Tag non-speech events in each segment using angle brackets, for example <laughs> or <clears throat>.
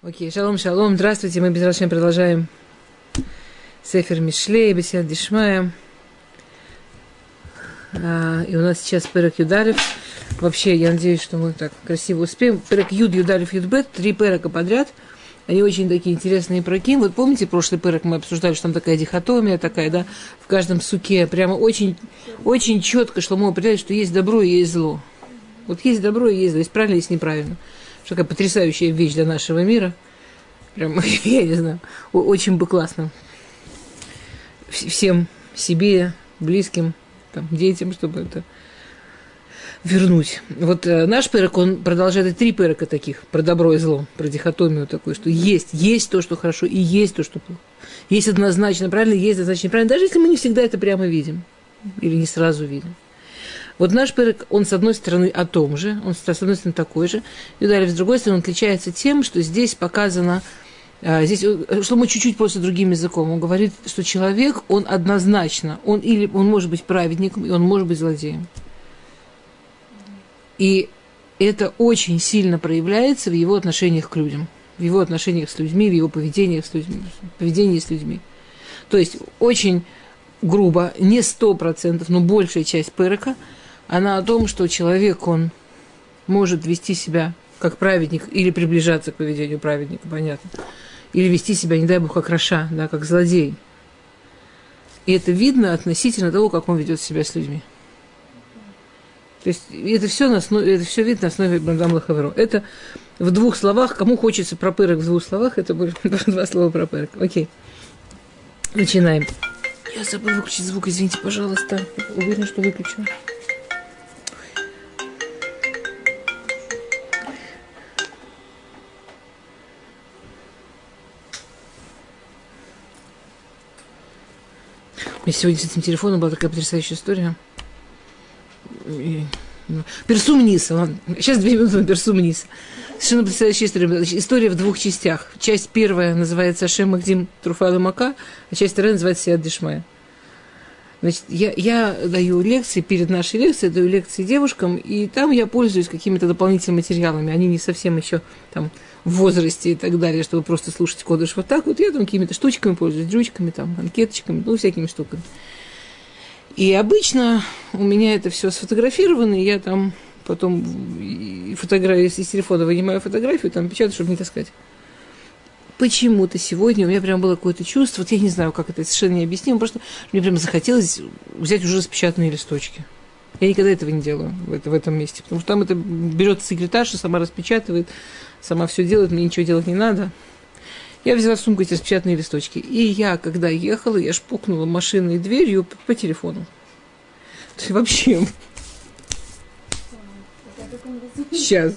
Окей, шалом, шалом, здравствуйте, мы безрачно продолжаем Сефер Мишлей, Бесед Дишмая. А, и у нас сейчас Перек Юдарев. Вообще, я надеюсь, что мы так красиво успеем. Перек Юд, Юдарев, Юдбет, три Перека подряд. Они очень такие интересные проки. Вот помните, прошлый Перек мы обсуждали, что там такая дихотомия такая, да, в каждом суке. Прямо очень, очень четко Шломо определяет, что есть добро и есть зло. Вот есть добро и есть зло, есть правильно, есть неправильно что такая потрясающая вещь для нашего мира. Прям, <laughs> я не знаю, очень бы классно. Всем себе, близким, там, детям, чтобы это вернуть. Вот э, наш перек, он продолжает три перека таких, про добро и зло, про дихотомию такую, что есть, есть то, что хорошо, и есть то, что плохо. Есть однозначно правильно, есть однозначно неправильно, даже если мы не всегда это прямо видим или не сразу видим. Вот наш перек, он с одной стороны о том же, он с одной стороны такой же, и далее с другой стороны он отличается тем, что здесь показано, а, здесь, э, что мы чуть-чуть просто другим языком, он говорит, что человек, он однозначно, он или он может быть праведником, и он может быть злодеем. И это очень сильно проявляется в его отношениях к людям, в его отношениях с людьми, в его поведении с людьми. Поведении с людьми. То есть очень грубо, не сто процентов, но большая часть перека – она о том, что человек, он может вести себя как праведник или приближаться к поведению праведника, понятно. Или вести себя, не дай бог, как Раша, да, как злодей. И это видно относительно того, как он ведет себя с людьми. То есть это все, на основе, это все видно на основе Бандам Лахаверо. Это в двух словах, кому хочется про пырок в двух словах, это будет <laughs> два слова про пырок. Окей. Начинаем. Я забыл выключить звук, извините, пожалуйста. Уверена, что выключила. Меня сегодня с этим телефоном была такая потрясающая история. И, ну, Персум Ниса. Сейчас две минуты на Персум Ниса. Совершенно потрясающая история. История в двух частях. Часть первая называется Ашем Магдим Труфал Мака, а часть вторая называется Сиад Дишмая. Значит, я, я даю лекции, перед нашей лекцией даю лекции девушкам, и там я пользуюсь какими-то дополнительными материалами. Они не совсем еще там в возрасте и так далее, чтобы просто слушать кодыш вот так вот. Я там какими-то штучками пользуюсь, дрючками, там, анкеточками, ну, всякими штуками. И обычно у меня это все сфотографировано, и я там потом фотографию, из телефона вынимаю фотографию, там печатаю, чтобы не таскать. Почему-то сегодня у меня прям было какое-то чувство, вот я не знаю, как это совершенно необъяснимо, просто мне прям захотелось взять уже распечатанные листочки. Я никогда этого не делаю в, это, в этом месте, потому что там это берет секретарша, сама распечатывает, сама все делает, мне ничего делать не надо. Я взяла в сумку эти распечатанные листочки. И я, когда ехала, я шпукнула машиной дверью по, по телефону. То есть вообще... Сейчас.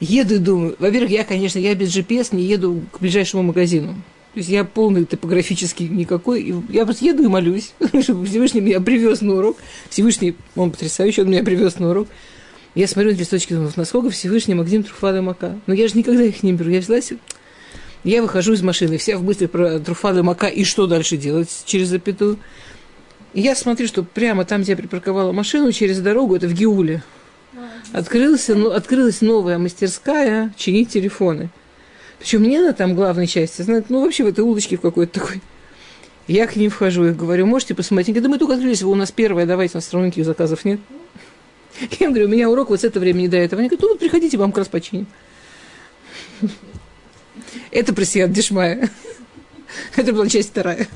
Еду и думаю, во-первых, я, конечно, я без GPS не еду к ближайшему магазину. То есть я полный топографический никакой. Я просто еду и молюсь, <laughs> чтобы Всевышний меня привез на урок. Всевышний, он потрясающий, он меня привез на урок. Я смотрю на листочки, думаю, насколько Всевышний Магдим Труфада Мака. Но я же никогда их не беру. Я взяла я выхожу из машины, вся в мысли про Труфада Мака и что дальше делать через запятую. И я смотрю, что прямо там, где я припарковала машину, через дорогу, это в Геуле, открылась, ну, открылась новая мастерская чинить телефоны. Причем мне на там главной части, знаете, ну вообще в этой улочке в какой-то такой. Я к ним вхожу и говорю, можете посмотреть? Они говорят, да мы только открылись, вы у нас первая, давайте, у нас никаких заказов нет. Я говорю, у меня урок вот с этого времени до этого. Они говорят, ну вот приходите, вам как раз починим. Это про Сият Дешмая. Это была часть вторая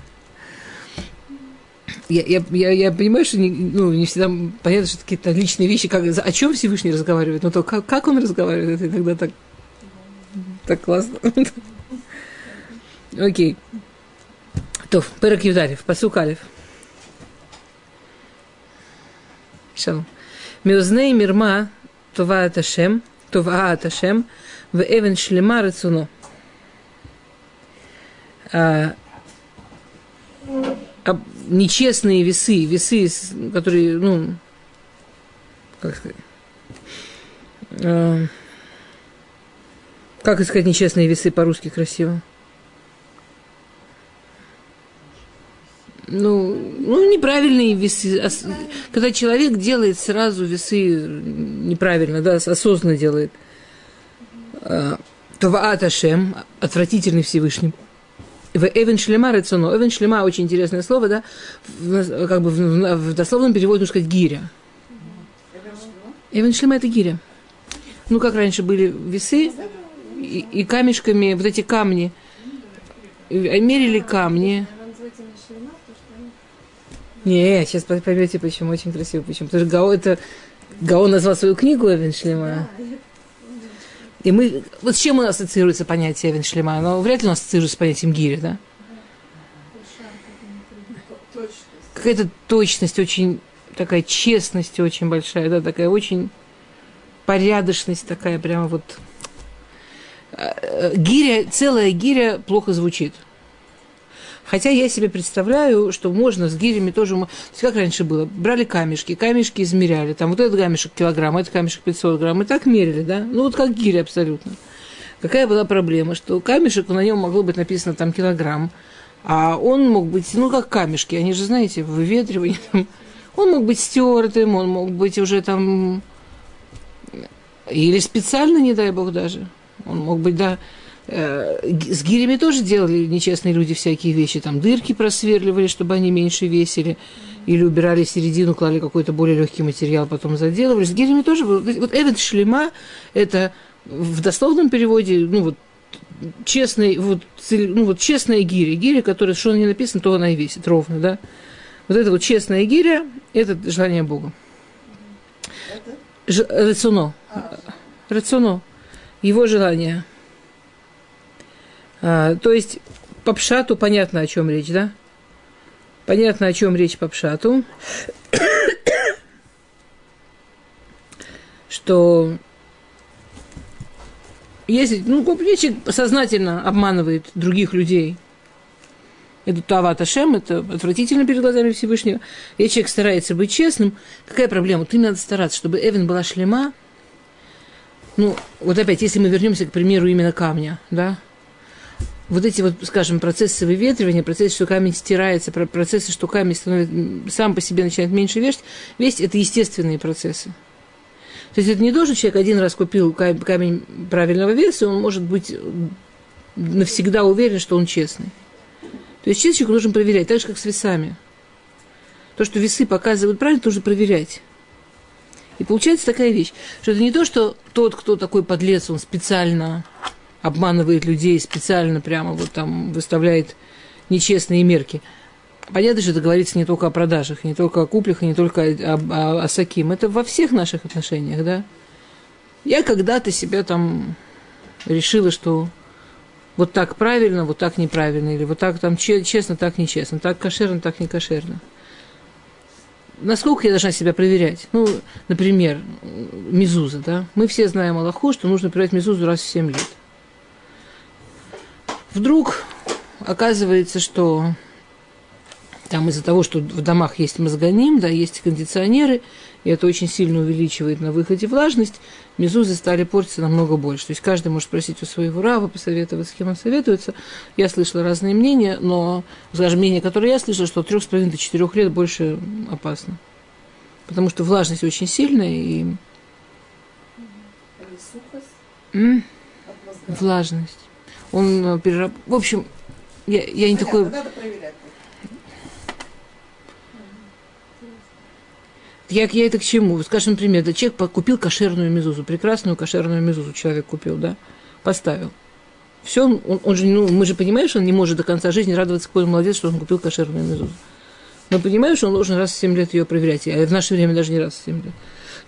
я, я, я, я понимаю, что не, ну, не всегда понятно, что какие-то личные вещи, как, о чем Всевышний разговаривает, но то, как, как он разговаривает, это иногда так, так классно. <laughs> Окей. То, Перек Юдарев, Пасук Алев. Шалом. Меузней мирма това аташем, това аташем, в эвен шлема рацуно. А, нечестные весы, весы, которые, ну, как сказать, а, как искать нечестные весы по-русски красиво? ну, ну, неправильные весы. Когда человек делает сразу весы неправильно, да, осознанно делает. А, Таваат Ашем, отвратительный Всевышний. В Эвен Шлема Рецоно. Эвен Шлема очень интересное слово, да? Как бы в, в, в дословном переводе нужно сказать гиря. Эвен Шлема это гиря. Ну, как раньше были весы и, и камешками, вот эти камни. Мерили камни. Не, сейчас поймете, почему очень красиво, почему. Потому что Гао это Гао назвал свою книгу Эвен Шлема. И мы, вот с чем у нас ассоциируется понятие Эвен Шлема? Оно вряд ли у нас ассоциируется с понятием гири, да? Какая-то точность, очень такая честность очень большая, да, такая очень порядочность такая прямо вот. А, э, гиря, целая гиря плохо звучит. Хотя я себе представляю, что можно с гирями тоже... То есть как раньше было? Брали камешки, камешки измеряли. Там вот этот камешек килограмм, этот камешек 500 грамм. И так мерили, да? Ну вот как гири абсолютно. Какая была проблема? Что камешек, на нем могло быть написано там килограмм. А он мог быть, ну как камешки, они же, знаете, выветривание. Он мог быть стертым, он мог быть уже там... Или специально, не дай бог даже. Он мог быть, да, с гирями тоже делали нечестные люди всякие вещи. Там дырки просверливали, чтобы они меньше весили. Или убирали середину, клали какой-то более легкий материал, потом заделывали. С гирями тоже было. Вот этот шлема, это в дословном переводе, ну вот, честный, вот, ну вот честная гиря. Гиря, которая, что не написано, то она и весит ровно, да. Вот это вот честная гиря, это желание Бога. Ж, рацуно. Рацуно. Его желание. А, то есть по пшату понятно, о чем речь, да? Понятно, о чем речь по пшату. <coughs> что если, ну, человек сознательно обманывает других людей, это Тават Ашем, это отвратительно перед глазами Всевышнего. Если человек старается быть честным, какая проблема? Ты надо стараться, чтобы Эвен была шлема. Ну, вот опять, если мы вернемся к примеру именно камня, да, вот эти вот, скажем, процессы выветривания, процессы, что камень стирается, процессы, что камень становится, сам по себе начинает меньше весить, весить, это естественные процессы. То есть это не должен человек один раз купил камень правильного веса, он может быть навсегда уверен, что он честный. То есть честный нужно проверять, так же, как с весами. То, что весы показывают правильно, нужно проверять. И получается такая вещь, что это не то, что тот, кто такой подлец, он специально обманывает людей специально прямо вот там выставляет нечестные мерки. Понятно, что это говорится не только о продажах, не только о куплях, не только о, о, о саким. Это во всех наших отношениях, да. Я когда-то себя там решила, что вот так правильно, вот так неправильно, или вот так там честно, так нечестно, так кошерно, так не кошерно. Насколько я должна себя проверять? Ну, например, мизуза, да. Мы все знаем Аллаху, что нужно проверять мизузу раз в 7 лет. Вдруг оказывается, что там из-за того, что в домах есть мозгоним, да, есть кондиционеры, и это очень сильно увеличивает на выходе влажность, мезузы стали портиться намного больше. То есть каждый может спросить у своего рава, посоветовать, с кем он советуется. Я слышала разные мнения, но, скажем, мнение, которое я слышала, что от 3,5 до 4 лет больше опасно. Потому что влажность очень сильная и... Влажность он э, перераб... В общем, я, я не такой... Надо проверять. Я, я это к чему? Скажем, например, да, человек купил кошерную мезузу, прекрасную кошерную мезузу человек купил, да, поставил. Все, он, он же, ну, мы же понимаем, что он не может до конца жизни радоваться, какой он молодец, что он купил кошерную мезузу. Но понимаешь, что он должен раз в 7 лет ее проверять, а в наше время даже не раз в 7 лет.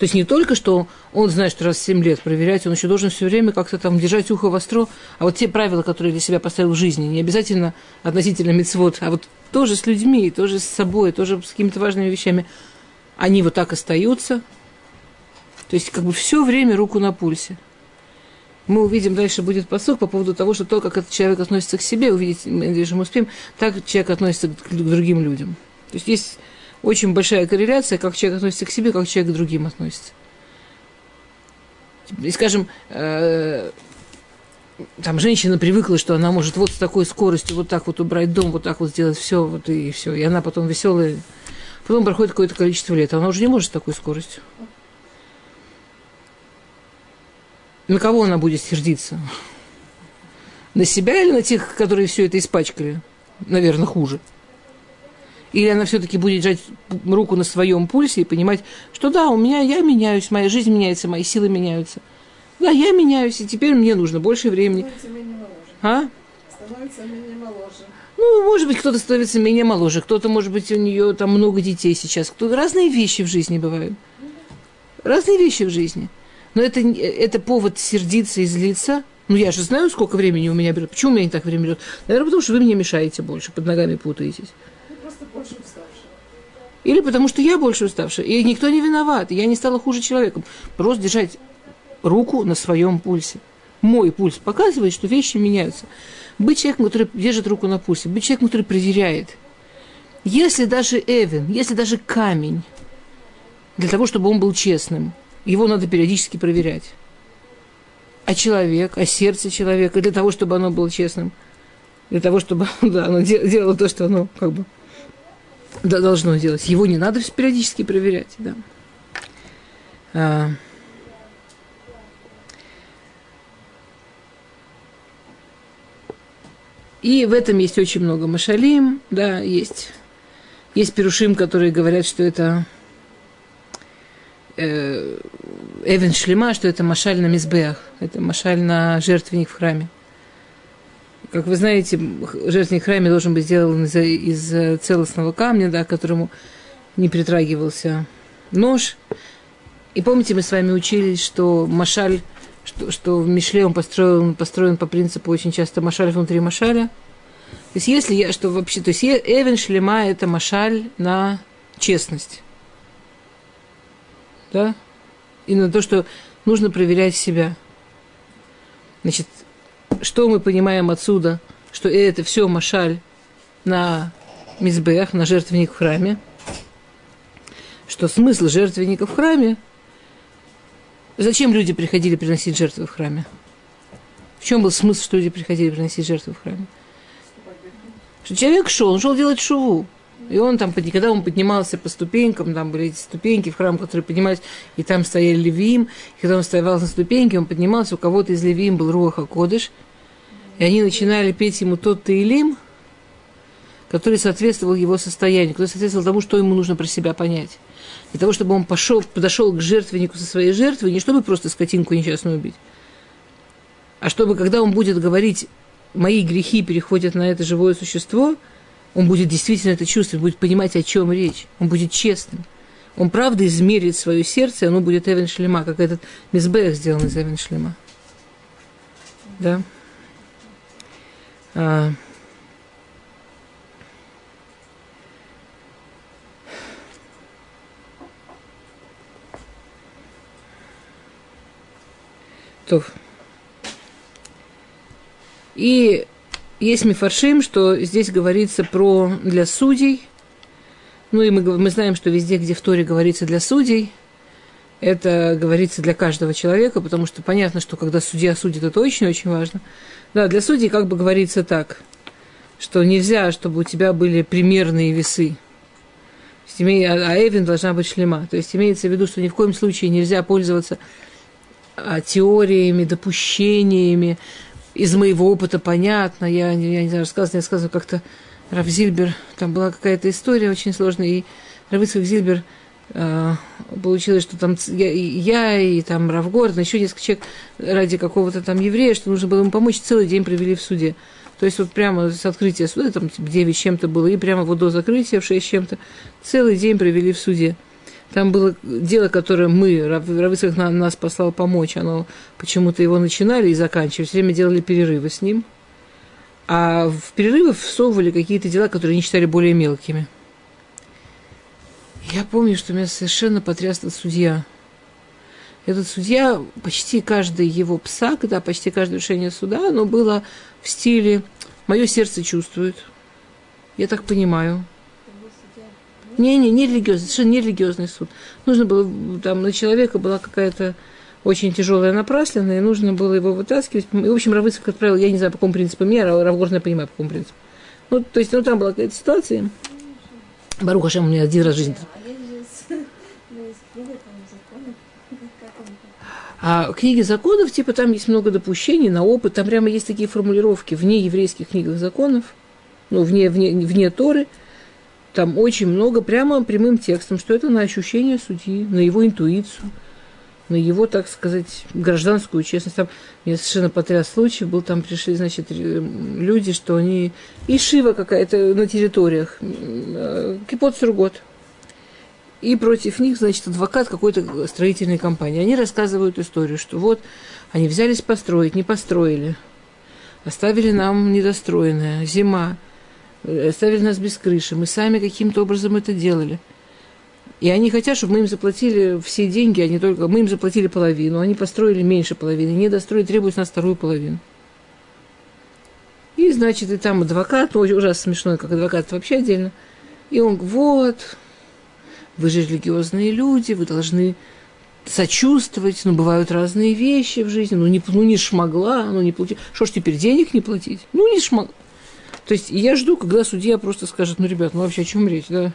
То есть не только, что он знает, что раз в 7 лет проверять, он еще должен все время как-то там держать ухо востро. А вот те правила, которые для себя поставил в жизни, не обязательно относительно мецвод, а вот тоже с людьми, тоже с собой, тоже с какими-то важными вещами, они вот так остаются. То есть как бы все время руку на пульсе. Мы увидим, дальше будет посук по поводу того, что то, как этот человек относится к себе, увидеть, надеюсь, мы успеем, так человек относится к другим людям. То есть есть очень большая корреляция, как человек относится к себе, как человек к другим относится. И, скажем, э, там женщина привыкла, что она может вот с такой скоростью вот так вот убрать дом, вот так вот сделать все, вот и все. И она потом веселая. Потом проходит какое-то количество лет, она уже не может с такой скоростью. На кого она будет сердиться? На себя или на тех, которые все это испачкали? Наверное, хуже. Или она все-таки будет держать руку на своем пульсе и понимать, что да, у меня я меняюсь, моя жизнь меняется, мои силы меняются. Да, я меняюсь, и теперь мне нужно больше времени. А? Становится менее моложе. Ну, может быть, кто-то становится менее моложе, кто-то, может быть, у нее там много детей сейчас. Кто разные вещи в жизни бывают. Разные вещи в жизни. Но это, это повод сердиться и злиться. Ну, я же знаю, сколько времени у меня берет. Почему у меня не так время берет? Наверное, потому что вы мне мешаете больше, под ногами путаетесь. Больше уставшая. Или потому что я больше уставшая. И никто не виноват. Я не стала хуже человеком. Просто держать руку на своем пульсе. Мой пульс показывает, что вещи меняются. Быть человеком, который держит руку на пульсе, быть человеком, который проверяет. Если даже Эвен, если даже камень, для того, чтобы он был честным, его надо периодически проверять. А человек, а сердце человека, для того, чтобы оно было честным, для того, чтобы <laughs> да, оно делало то, что оно как бы должно делать. Его не надо периодически проверять. Да. А, И в этом есть очень много машалим, да, есть, есть перушим, которые говорят, что это э, Эвен Шлема, что это машаль на мизбеах, это машаль на жертвенник в храме. Как вы знаете, жертвенник храме должен быть сделан из, из целостного камня, да, к которому не притрагивался нож. И помните, мы с вами учились, что машаль что, что в Мишле он построен, построен по принципу очень часто машаль внутри машаля. То есть если я, что вообще, то есть Эвен Шлема – это машаль на честность. Да? И на то, что нужно проверять себя. Значит, что мы понимаем отсюда? Что это все машаль на мизбех, на жертвенник в храме. Что смысл жертвенника в храме – Зачем люди приходили приносить жертвы в храме? В чем был смысл, что люди приходили приносить жертвы в храме? Что человек шел, он шел делать шуву. И он там, когда он поднимался по ступенькам, там были эти ступеньки в храм, которые поднимались, и там стояли левиим, и когда он стоял на ступеньке, он поднимался, у кого-то из левиим был Руаха Кодыш, и они начинали петь ему тот Таилим, который соответствовал его состоянию, который соответствовал тому, что ему нужно про себя понять для того, чтобы он пошел, подошел к жертвеннику со своей жертвой, не чтобы просто скотинку несчастную убить, а чтобы, когда он будет говорить, мои грехи переходят на это живое существо, он будет действительно это чувствовать, будет понимать, о чем речь, он будет честным. Он правда измерит свое сердце, и оно будет Эвен Шлема, как этот Мизбех сделан из Эвен Шлема. Да? А, То. И есть мифаршим, что здесь говорится про для судей. Ну и мы, мы знаем, что везде, где в Торе говорится для судей, это говорится для каждого человека, потому что понятно, что когда судья судит, это очень-очень важно. Да, для судей как бы говорится так, что нельзя, чтобы у тебя были примерные весы. А, а Эвен должна быть шлема. То есть имеется в виду, что ни в коем случае нельзя пользоваться а, теориями, допущениями. Из моего опыта понятно, я, я не знаю, рассказываю, я рассказываю как-то Раф Зильбер, там была какая-то история очень сложная, и Равицкак Зильбер получилось, что там я, я и там Раф Гордон, еще несколько человек ради какого-то там еврея, что нужно было ему помочь, целый день провели в суде. То есть вот прямо с открытия суда, там типа 9 чем-то было, и прямо вот до закрытия в 6 чем-то, целый день провели в суде. Там было дело, которое мы, Равыцкак нас послал помочь, оно почему-то его начинали и заканчивали, все время делали перерывы с ним. А в перерывы всовывали какие-то дела, которые они считали более мелкими. Я помню, что меня совершенно потряс этот судья. Этот судья, почти каждый его псак, да, почти каждое решение суда, оно было в стиле «мое сердце чувствует». Я так понимаю. Не, не, не религиозный, совершенно не религиозный суд. Нужно было, там на человека была какая-то очень тяжелая напраслина, и нужно было его вытаскивать. И, в общем, Равыцкак отправил, я не знаю, по какому принципу, меня Равгорн я понимаю, по какому принципу. Ну, то есть, ну, там была какая-то ситуация. Баруха Шем у меня один раз в жизни. А книги законов, типа, там есть много допущений на опыт, там прямо есть такие формулировки вне еврейских книгах законов, ну, вне, вне, вне Торы, там очень много прямо прямым текстом, что это на ощущение судьи, на его интуицию, на его, так сказать, гражданскую честность. Там меня совершенно потряс случай, был там пришли, значит, люди, что они... И Шива какая-то на территориях, э, Кипот Сургот. И против них, значит, адвокат какой-то строительной компании. Они рассказывают историю, что вот они взялись построить, не построили. Оставили нам недостроенное, зима. Оставили нас без крыши. Мы сами каким-то образом это делали. И они хотят, чтобы мы им заплатили все деньги, а не только... Мы им заплатили половину, они построили меньше половины, не достроили, требуют нас вторую половину. И, значит, и там адвокат, ну, ужасно смешной, как адвокат вообще отдельно. И он, вот, вы же религиозные люди, вы должны сочувствовать, ну, бывают разные вещи в жизни, ну не, ну, не шмогла, ну не платить. Что ж теперь, денег не платить? Ну не шмогла. То есть я жду, когда судья просто скажет, ну, ребят, ну вообще о чем речь, да?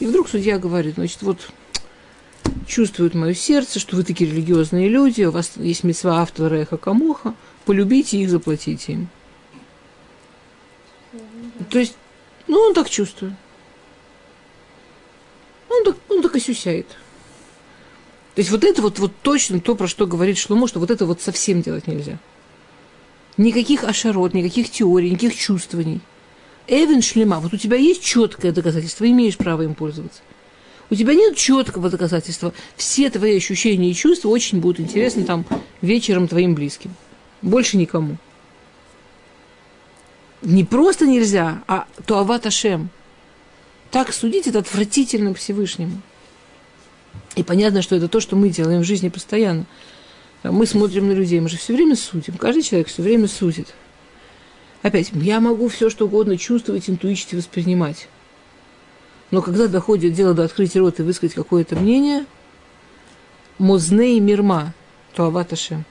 И вдруг судья говорит, значит, вот чувствует мое сердце, что вы такие религиозные люди, у вас есть мецва автора Эха Камоха, полюбите их, заплатите им. То есть, ну, он так чувствует. Он так, он так и сюсяет. То есть вот это вот, вот точно то, про что говорит Шломо, что вот это вот совсем делать нельзя. Никаких ашарот, никаких теорий, никаких чувствований. Эвен шлема, вот у тебя есть четкое доказательство, имеешь право им пользоваться. У тебя нет четкого доказательства. Все твои ощущения и чувства очень будут интересны там вечером твоим близким. Больше никому. Не просто нельзя, а то аваташем. Так судить это отвратительно Всевышнему. И понятно, что это то, что мы делаем в жизни постоянно. Мы смотрим на людей, мы же все время судим. Каждый человек все время судит. Опять, я могу все что угодно чувствовать, интуичить воспринимать. Но когда доходит дело до открытия рота и высказать какое-то мнение, мозней мирма, то аваташем.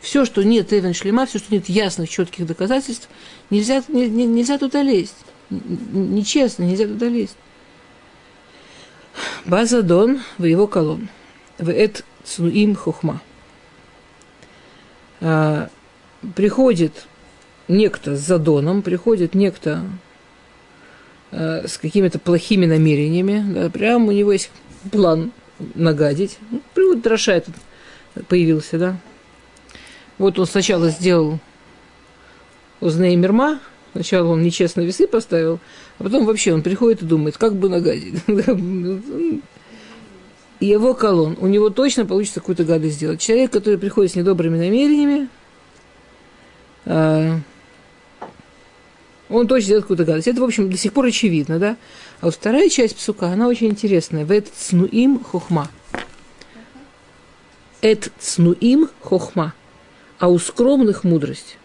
Все, что нет Эвен Шлема, все, что нет ясных, четких доказательств, нельзя, не, не, нельзя туда лезть. Нечестно, нельзя туда лезть. Базадон в его колон. В эт цнуим хухма. А, приходит некто с задоном, приходит некто а, с какими-то плохими намерениями, да, прям у него есть план нагадить. Ну, вот Дроша этот появился, да. Вот он сначала сделал Узней Мирма, Сначала он нечестно весы поставил, а потом вообще он приходит и думает, как бы нагадить. <laughs> Его колон, у него точно получится какую-то гадость сделать. Человек, который приходит с недобрыми намерениями, а, он точно сделает какую-то гадость. Это, в общем, до сих пор очевидно, да? А вот вторая часть псука, она очень интересная. В этот цнуим хохма. Эт цнуим хохма. А у скромных мудрость.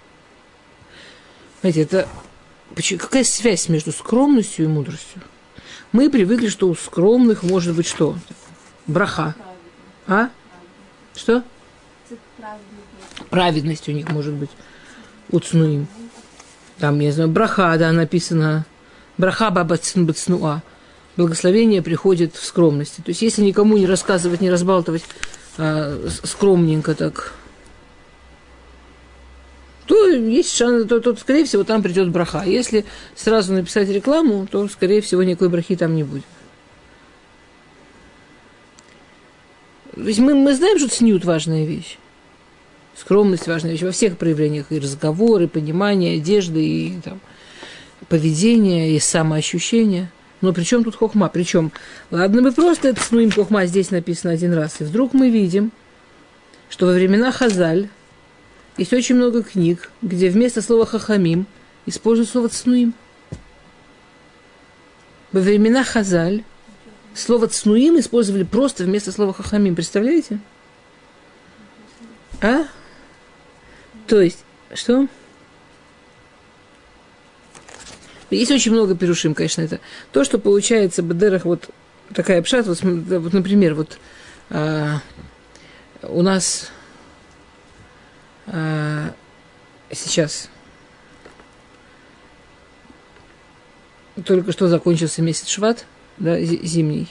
Знаете, это какая связь между скромностью и мудростью? Мы привыкли, что у скромных может быть что? Браха. А? Что? Праведность у них может быть. Уцнуим. Там, я знаю, браха, да, написано. Браха бабацин бацнуа. Благословение приходит в скромности. То есть, если никому не рассказывать, не разбалтывать а, скромненько так, то есть шанс, то, то, скорее всего, там придет браха. Если сразу написать рекламу, то, скорее всего, никакой брахи там не будет. Есть мы, мы знаем, что снют важная вещь. Скромность важная вещь во всех проявлениях. И разговоры, и понимание, одежды, и там, поведение, и самоощущение. Но при чем тут хохма? Причем, ладно, мы просто это снуем хохма, здесь написано один раз. И вдруг мы видим, что во времена Хазаль есть очень много книг, где вместо слова хахамим используют слово цнуим. Во времена Хазаль слово цнуим использовали просто вместо слова хахамим. Представляете? А? То есть, что? Есть очень много перушим, конечно, это. То, что получается Бадерах, вот такая пшат, вот, вот например, вот а, у нас а, сейчас только что закончился месяц Шват, да, зимний,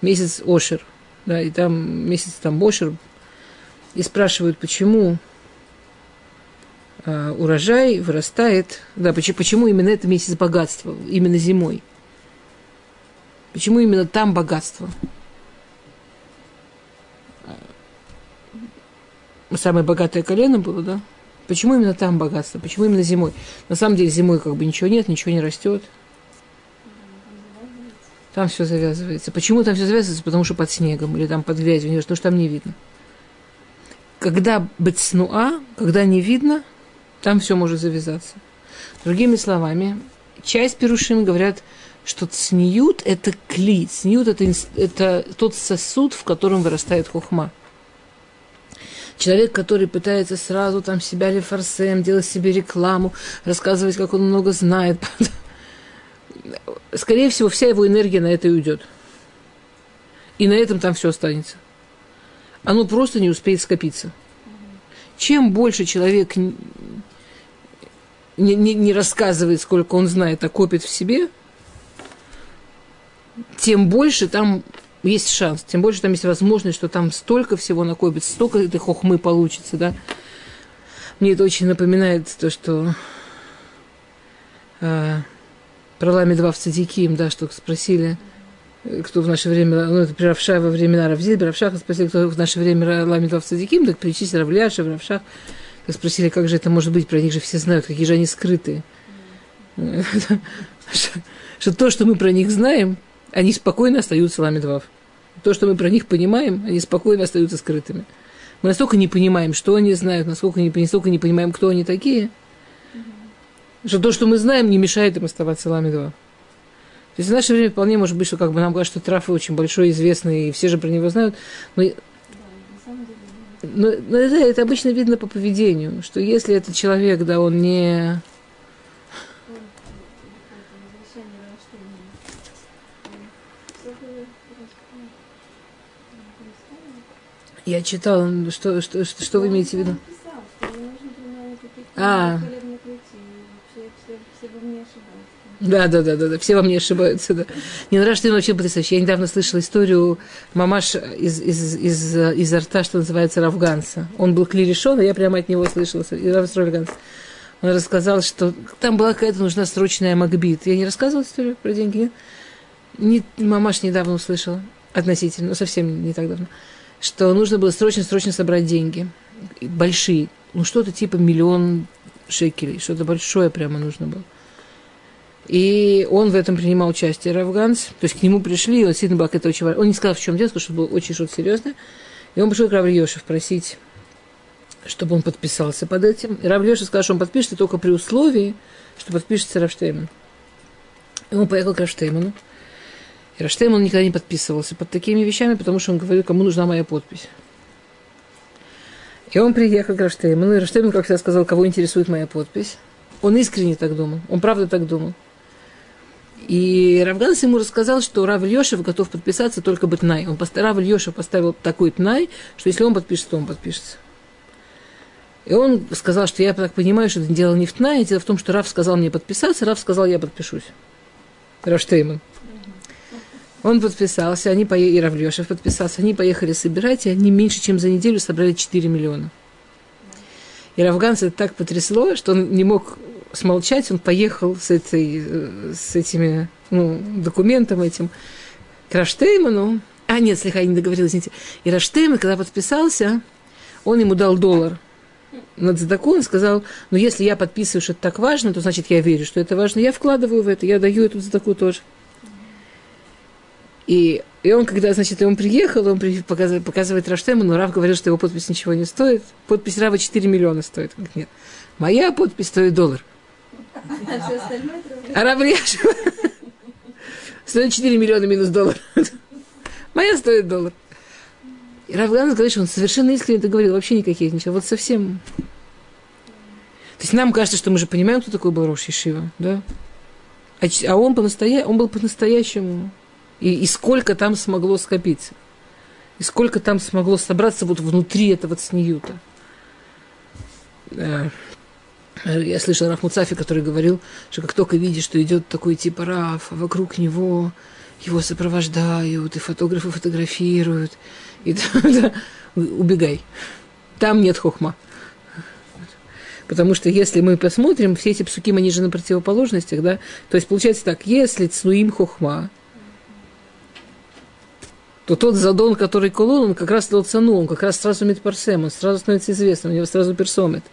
месяц Ошер, да, и там месяц там Ошер, и спрашивают, почему э, урожай вырастает, да, почему, почему именно это месяц богатства, именно зимой. Почему именно там богатство? Самое богатое колено было, да? Почему именно там богатство? Почему именно зимой? На самом деле зимой как бы ничего нет, ничего не растет. Там все завязывается. Почему там все завязывается? Потому что под снегом или там под грязью, потому что там не видно. Когда бецнуа, когда не видно, там все может завязаться. Другими словами, часть перушим говорят, что цниют – это кли, цниют – это, это тот сосуд, в котором вырастает хухма. Человек, который пытается сразу там себя рефорсем, делать себе рекламу, рассказывать, как он много знает, <laughs> скорее всего, вся его энергия на это и уйдет. И на этом там все останется. Оно просто не успеет скопиться. Чем больше человек не, не, не рассказывает, сколько он знает, а копит в себе, тем больше там есть шанс, тем больше там есть возможность, что там столько всего накопится, столько этой хохмы получится, да. Мне это очень напоминает то, что э, про Лами два в Цадиким, да, что спросили, кто в наше время, ну, это Равша во времена Равзиль, Равшаха спросили, кто в наше время Лами два в Цадиким, так перечислили Равляша, Равшах, так спросили, как же это может быть, про них же все знают, какие же они скрытые. <laughs> Что то, что мы про них знаем, они спокойно остаются ламидвав. То, что мы про них понимаем, они спокойно остаются скрытыми. Мы настолько не понимаем, что они знают, насколько не, настолько не понимаем, кто они такие, что то, что мы знаем, не мешает им оставаться ламидвав. То есть в наше время вполне может быть, что как бы нам кажется, что Трафы очень большой, известный, и все же про него знают, но но, но это, это обычно видно по поведению, что если этот человек, да, он не Я читала, что, что, что, что вы имеете в виду? А. Да, да, да, да, да, все во мне ошибаются, да. Не нравится, что вообще потрясающе. Я недавно слышала историю мамаш из, из, из, из рта, что называется, Равганса. Он был клирешон, а я прямо от него слышала, из Равганса. Он рассказал, что там была какая-то нужна срочная Макбит. Я не рассказывала историю про деньги, нет? Не, мамаш недавно услышала, относительно, ну, совсем не так давно что нужно было срочно-срочно собрать деньги. Большие. Ну, что-то типа миллион шекелей. Что-то большое прямо нужно было. И он в этом принимал участие, Равганс. То есть к нему пришли, он действительно был это очень важно. Он не сказал, в чем дело, потому что было очень что-то серьезное. И он пришел к Равльешев просить, чтобы он подписался под этим. И Равльешев сказал, что он подпишется только при условии, что подпишется Равштейман. И он поехал к Равштейману. И Раштейм он никогда не подписывался под такими вещами, потому что он говорил, кому нужна моя подпись. И он приехал к Раштейману, и Раштейман, как всегда, сказал, кого интересует моя подпись. Он искренне так думал, он правда так думал. И Равганс ему рассказал, что Рав Ильешев готов подписаться только бы Тнай. Он поставил, Рав Ильешев поставил такой Тнай, что если он подпишется, то он подпишется. И он сказал, что я так понимаю, что это дело не в Тнае, дело в том, что Рав сказал мне подписаться, Рав сказал, я подпишусь. Равштейман. Он подписался, они поехали, и Равлешев подписался, они поехали собирать, и они меньше, чем за неделю собрали 4 миллиона. И Равганс это так потрясло, что он не мог смолчать, он поехал с, этой, с этими ну, документом этим к Раштейману. А, нет, слегка не договорил, извините. И Раштейман, когда подписался, он ему дал доллар на Цдаку, он сказал, ну, если я подписываю, что это так важно, то значит, я верю, что это важно, я вкладываю в это, я даю эту Цдаку тоже. И, и он, когда, значит, он приехал, он при, показывает, показывает Раштему, но Рав говорил, что его подпись ничего не стоит. Подпись Рава 4 миллиона стоит. Он говорит, нет, моя подпись стоит доллар. А Рав стоит 4 миллиона минус доллар. Моя стоит доллар. И Рав Ганс говорит, что он совершенно искренне это говорил, вообще никаких ничего. Вот совсем... То есть нам кажется, что мы же понимаем, кто такой был Рош Шива, да? А, а он, по-настоя... он был по-настоящему и, и сколько там смогло скопиться. И сколько там смогло собраться вот внутри этого цниюта. Э, я слышал Рахмуцафи, который говорил, что как только видишь, что идет такой типа Раф, а вокруг него его сопровождают, и фотографы фотографируют, и <laughs> убегай. Там нет хохма. Потому что если мы посмотрим, все эти псуки, они же на противоположностях, да? То есть получается так, если цнуим хохма, то тот задон, который колон, он как раз тот цану, он как раз сразу метпарсем, он сразу становится известным, у него сразу персомет.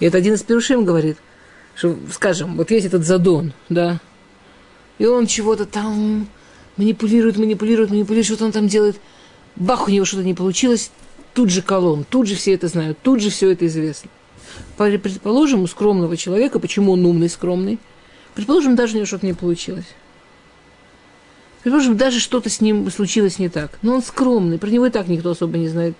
И это один из перушим говорит, что, скажем, вот есть этот задон, да, и он чего-то там манипулирует, манипулирует, манипулирует, что-то он там делает. Бах, у него что-то не получилось, тут же колон, тут же все это знают, тут же все это известно. Предположим, у скромного человека, почему он умный, скромный, предположим, даже у него что-то не получилось. Предположим, даже что-то с ним случилось не так. Но он скромный, про него и так никто особо не знает.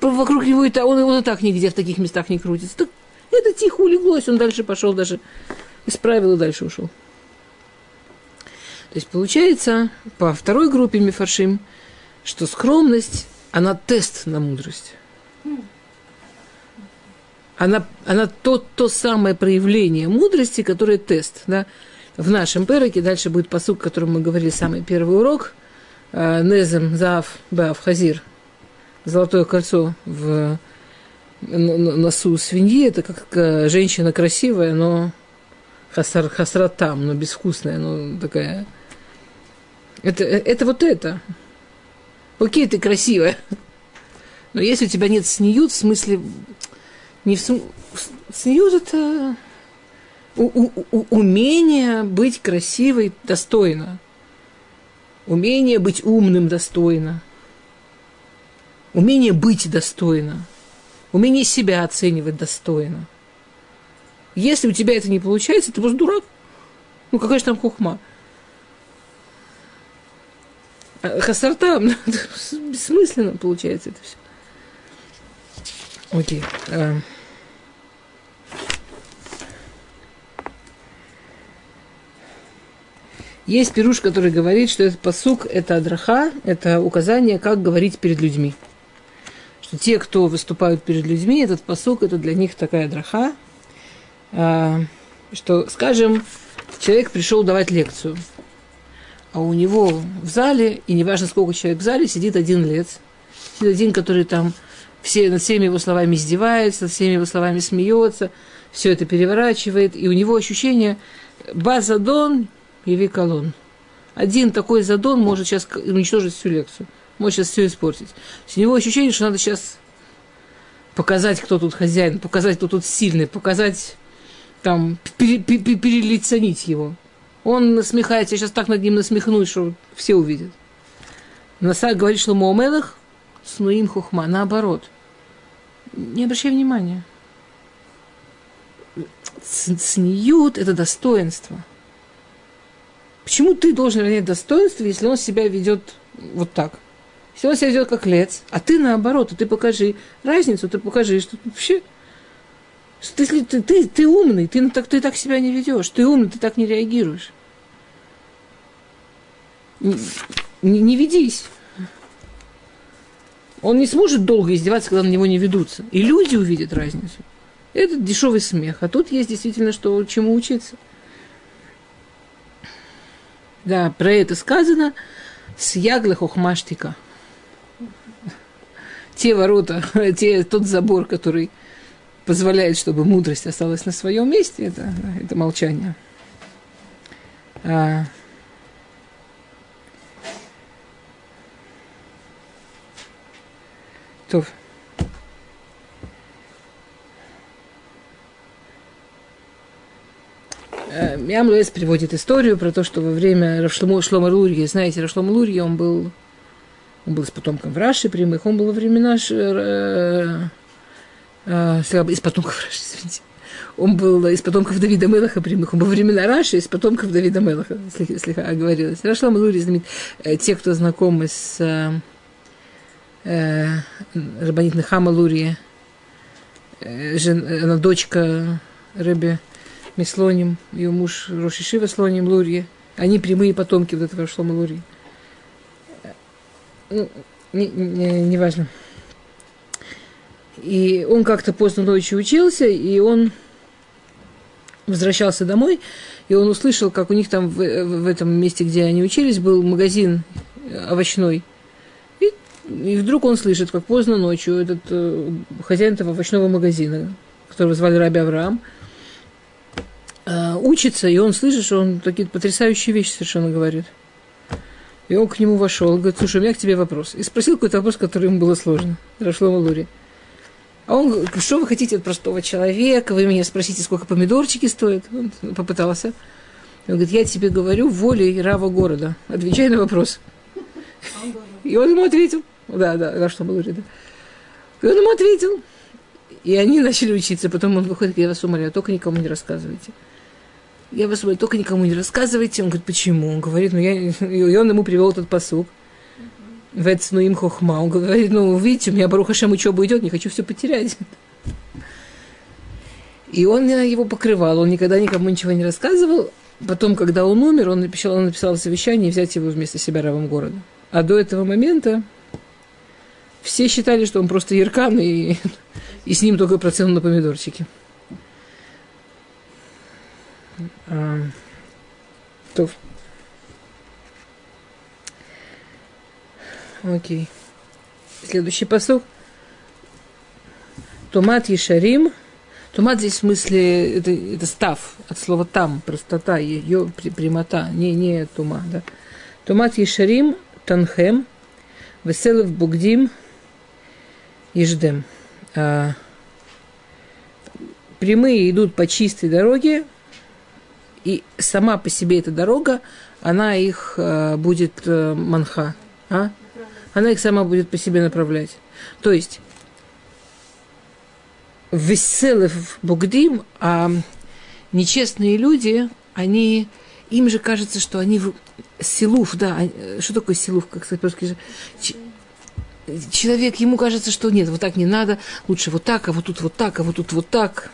Вокруг него и так, он, он и так нигде в таких местах не крутится. Так это тихо улеглось, он дальше пошел, даже исправил и дальше ушел. То есть получается, по второй группе мифаршим, что скромность, она тест на мудрость. Она, она то, то самое проявление мудрости, которое тест. Да? В нашем пероке дальше будет посук, о котором мы говорили самый первый урок. Э, Незем, Зав, Бав, Хазир. Золотое кольцо в носу свиньи. Это как э, женщина красивая, но хасар, хасратам, но безвкусная, но такая это, это вот это. Окей, ты красивая. <laughs> Но если у тебя нет сньют, в смысле, не в см... сньют это у, у, у, умение быть красивой достойно. Умение быть умным достойно. Умение быть достойно. Умение себя оценивать достойно. Если у тебя это не получается, ты просто дурак. Ну, какая же там хухма? А Хасарта, <laughs> бессмысленно получается это все. Окей. А. Есть пируш, который говорит, что этот посук – это адраха, это указание, как говорить перед людьми. Что те, кто выступают перед людьми, этот посук – это для них такая адраха, а, что, скажем, человек пришел давать лекцию – а у него в зале, и неважно, сколько человек в зале, сидит один лец. Сидит один, который там все, над всеми его словами издевается, над всеми его словами смеется, все это переворачивает, и у него ощущение базадон и виколон. Один такой задон может сейчас уничтожить всю лекцию, может сейчас все испортить. У него ощущение, что надо сейчас показать, кто тут хозяин, показать, кто тут сильный, показать, там, перелиценить его. Он насмехается, я сейчас так над ним насмехнусь, что все увидят. Насак говорит, что Моамелах снуим хухма, наоборот. Не обращай внимания. Сниют – это достоинство. Почему ты должен ронять достоинство, если он себя ведет вот так? Он себя ведет как лец, а ты наоборот, ты покажи разницу, ты покажи, что вообще что если ты, ты, ты умный, ты так, ты так себя не ведешь, ты умный, ты так не реагируешь не, не ведись. Он не сможет долго издеваться, когда на него не ведутся. И люди увидят разницу. Это дешевый смех. А тут есть действительно что, чему учиться. Да, про это сказано с ягла хохмаштика. Те ворота, <laughs> те, тот забор, который позволяет, чтобы мудрость осталась на своем месте, это, это молчание. А, То. Мям Луэс приводит историю про то, что во время Равшлома Шлома Лурьи, знаете, Равшлома Лурьи, он был, он был с потомком Раши прямых, он был во времена э, э, из потомков Раши, извините. Он был из потомков Давида Мелаха прямых, он был во времена Раши из потомков Давида Мелаха, слегка оговорилась. Рашлома Лурьи знаменит, э, те, кто знакомы с э, э, Рабанит Нехама Лурия, э, жен, она дочка Рэбе Мислоним, ее муж Рошишива Слоним Лурия. Они прямые потомки вот этого Шлома Лурии. Ну, не, не, не важно. И он как-то поздно ночью учился, и он возвращался домой, и он услышал, как у них там в, в этом месте, где они учились, был магазин овощной – И вдруг он слышит, как поздно ночью этот э, хозяин этого овощного магазина, которого звали Раби Авраам, э, учится, и он слышит, что он такие потрясающие вещи совершенно говорит. И он к нему вошел, говорит, слушай, у меня к тебе вопрос. И спросил какой-то вопрос, который ему было сложно. Рашло Лури. А он говорит, что вы хотите от простого человека? Вы меня спросите, сколько помидорчики стоят? Он попытался. Он говорит, я тебе говорю волей Рава города. Отвечай на вопрос. И он ему ответил. Да, да, что было, да. И он ему ответил. И они начали учиться. Потом он выходит, я вас умоляю, только никому не рассказывайте. Я вас умоляю, только никому не рассказывайте. Он говорит, почему? Он говорит, ну я... И он ему привел этот посук. Вецну им хохма. Он говорит, ну, видите, у меня Баруха Шем учеба идет, не хочу все потерять. И он его покрывал, он никогда никому ничего не рассказывал. Потом, когда он умер, он написал, он написал завещание взять его вместо себя равом города. А до этого момента все считали, что он просто яркан, и, <laughs> и с ним только процент на помидорчики. То. Окей. Следующий посыл. Томат Ешарим. Томат здесь в смысле, это, это став, от слова там, простота, ее прямота, не, не тума, да. Томат Ешарим, Танхем, Веселов Бугдим, Еждем. А, прямые идут по чистой дороге, и сама по себе эта дорога, она их а, будет а, манха. А? Она их сама будет по себе направлять. То есть, веселых бугдим, а нечестные люди, они, им же кажется, что они силуф, да, что такое силуф, как сказать по-русски? Человек, ему кажется, что нет, вот так не надо, лучше вот так, а вот тут вот так, а вот тут вот так.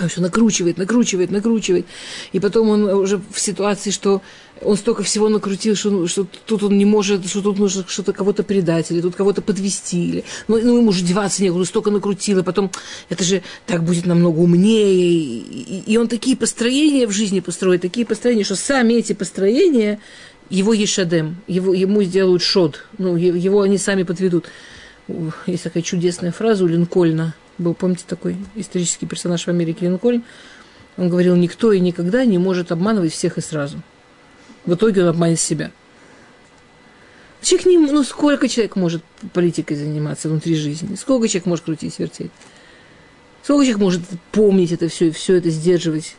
Он все накручивает, накручивает, накручивает. И потом он уже в ситуации, что он столько всего накрутил, что, что тут он не может, что тут нужно что-то кого-то предать, или тут кого-то подвести, или ну, ну ему уже деваться некуда, столько накрутил, и потом это же так будет намного умнее. И, и он такие построения в жизни построит, такие построения, что сами эти построения его ешадем, его, ему сделают шод, ну, его они сами подведут. Есть такая чудесная фраза у Линкольна – был, помните, такой исторический персонаж в Америке Линкольн, он говорил, никто и никогда не может обманывать всех и сразу. В итоге он обманет себя. Человек не, ну сколько человек может политикой заниматься внутри жизни? Сколько человек может крутить, вертеть? Сколько человек может помнить это все и все это сдерживать?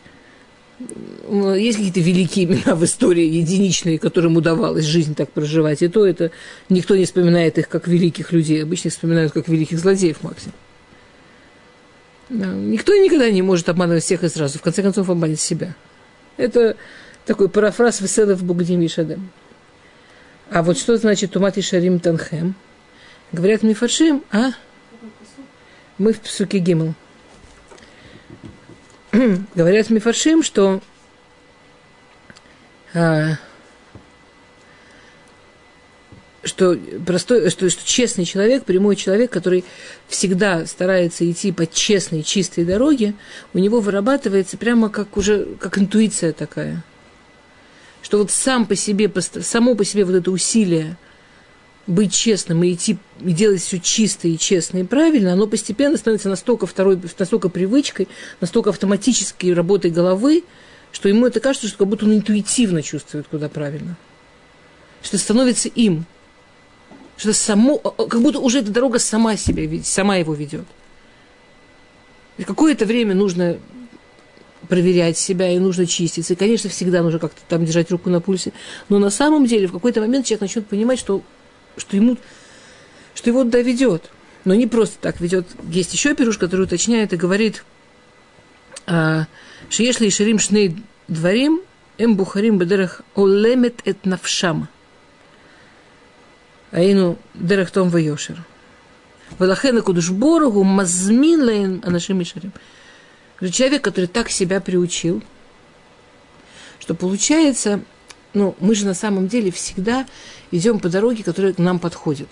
Есть какие-то великие имена в истории, единичные, которым удавалось жизнь так проживать. И то это никто не вспоминает их как великих людей. Обычно их вспоминают как великих злодеев максимум. Да. Никто никогда не может обманывать всех и сразу. В конце концов, обманет себя. Это такой парафраз Веселов Бугдим и Шадем. А вот что значит Тумат и Шарим Танхем? Говорят Мифаршим, а? Мы в Псуке Гимл. <clears throat> Говорят Мифаршим, что а, что простой, что, что честный человек, прямой человек, который всегда старается идти по честной, чистой дороге, у него вырабатывается прямо как уже как интуиция такая. Что вот сам по себе, само по себе вот это усилие быть честным и идти и делать все чисто и честно и правильно, оно постепенно становится настолько второй, настолько привычкой, настолько автоматической работой головы, что ему это кажется, что как будто он интуитивно чувствует, куда правильно. Что становится им что само, как будто уже эта дорога сама себя видит, сама его ведет. И какое-то время нужно проверять себя, и нужно чиститься. И, конечно, всегда нужно как-то там держать руку на пульсе. Но на самом деле в какой-то момент человек начнет понимать, что, что, ему, что его туда ведет. Но не просто так ведет. Есть еще пируш, который уточняет и говорит, а, что если ширим шней дворим, эм бухарим бедерах олемет эт навшам. Аину Дерехтом Вайошер. Валахена Кудушборгу Мазмин Лейн Анашим Ишарим. Человек, который так себя приучил, что получается, ну, мы же на самом деле всегда идем по дороге, которая к нам подходит.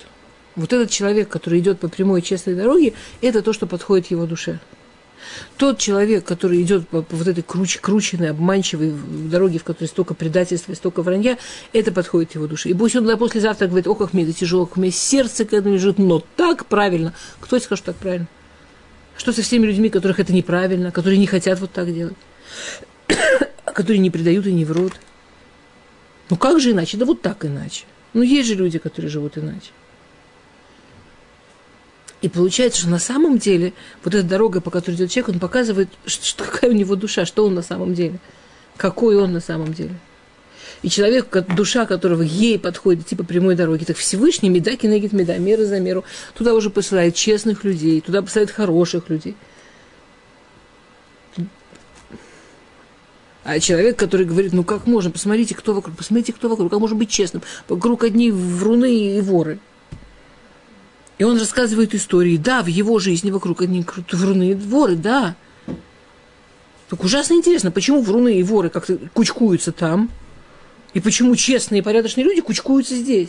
Вот этот человек, который идет по прямой честной дороге, это то, что подходит его душе. Тот человек, который идет по, по вот этой круч, крученной, обманчивой дороге, в которой столько предательства, столько вранья, это подходит его душе. И пусть он послезавтра говорит, о, как мне это тяжело, как меня сердце к этому лежит, но так правильно. Кто скажет, что так правильно? Что со всеми людьми, которых это неправильно, которые не хотят вот так делать, <coughs> которые не предают и не врут? Ну как же иначе? Да вот так иначе. Ну есть же люди, которые живут иначе. И получается, что на самом деле вот эта дорога, по которой идет человек, он показывает, что, какая у него душа, что он на самом деле, какой он на самом деле. И человек, душа которого ей подходит типа прямой дороги, так Всевышний меда кинегит меда, мера за меру, туда уже посылает честных людей, туда посылает хороших людей. А человек, который говорит, ну как можно, посмотрите, кто вокруг, посмотрите, кто вокруг, как можно быть честным. Вокруг одни вруны и воры – и он рассказывает истории. Да, в его жизни вокруг одни вруны и воры, да. Так ужасно интересно, почему вруны и воры как-то кучкуются там, и почему честные и порядочные люди кучкуются здесь.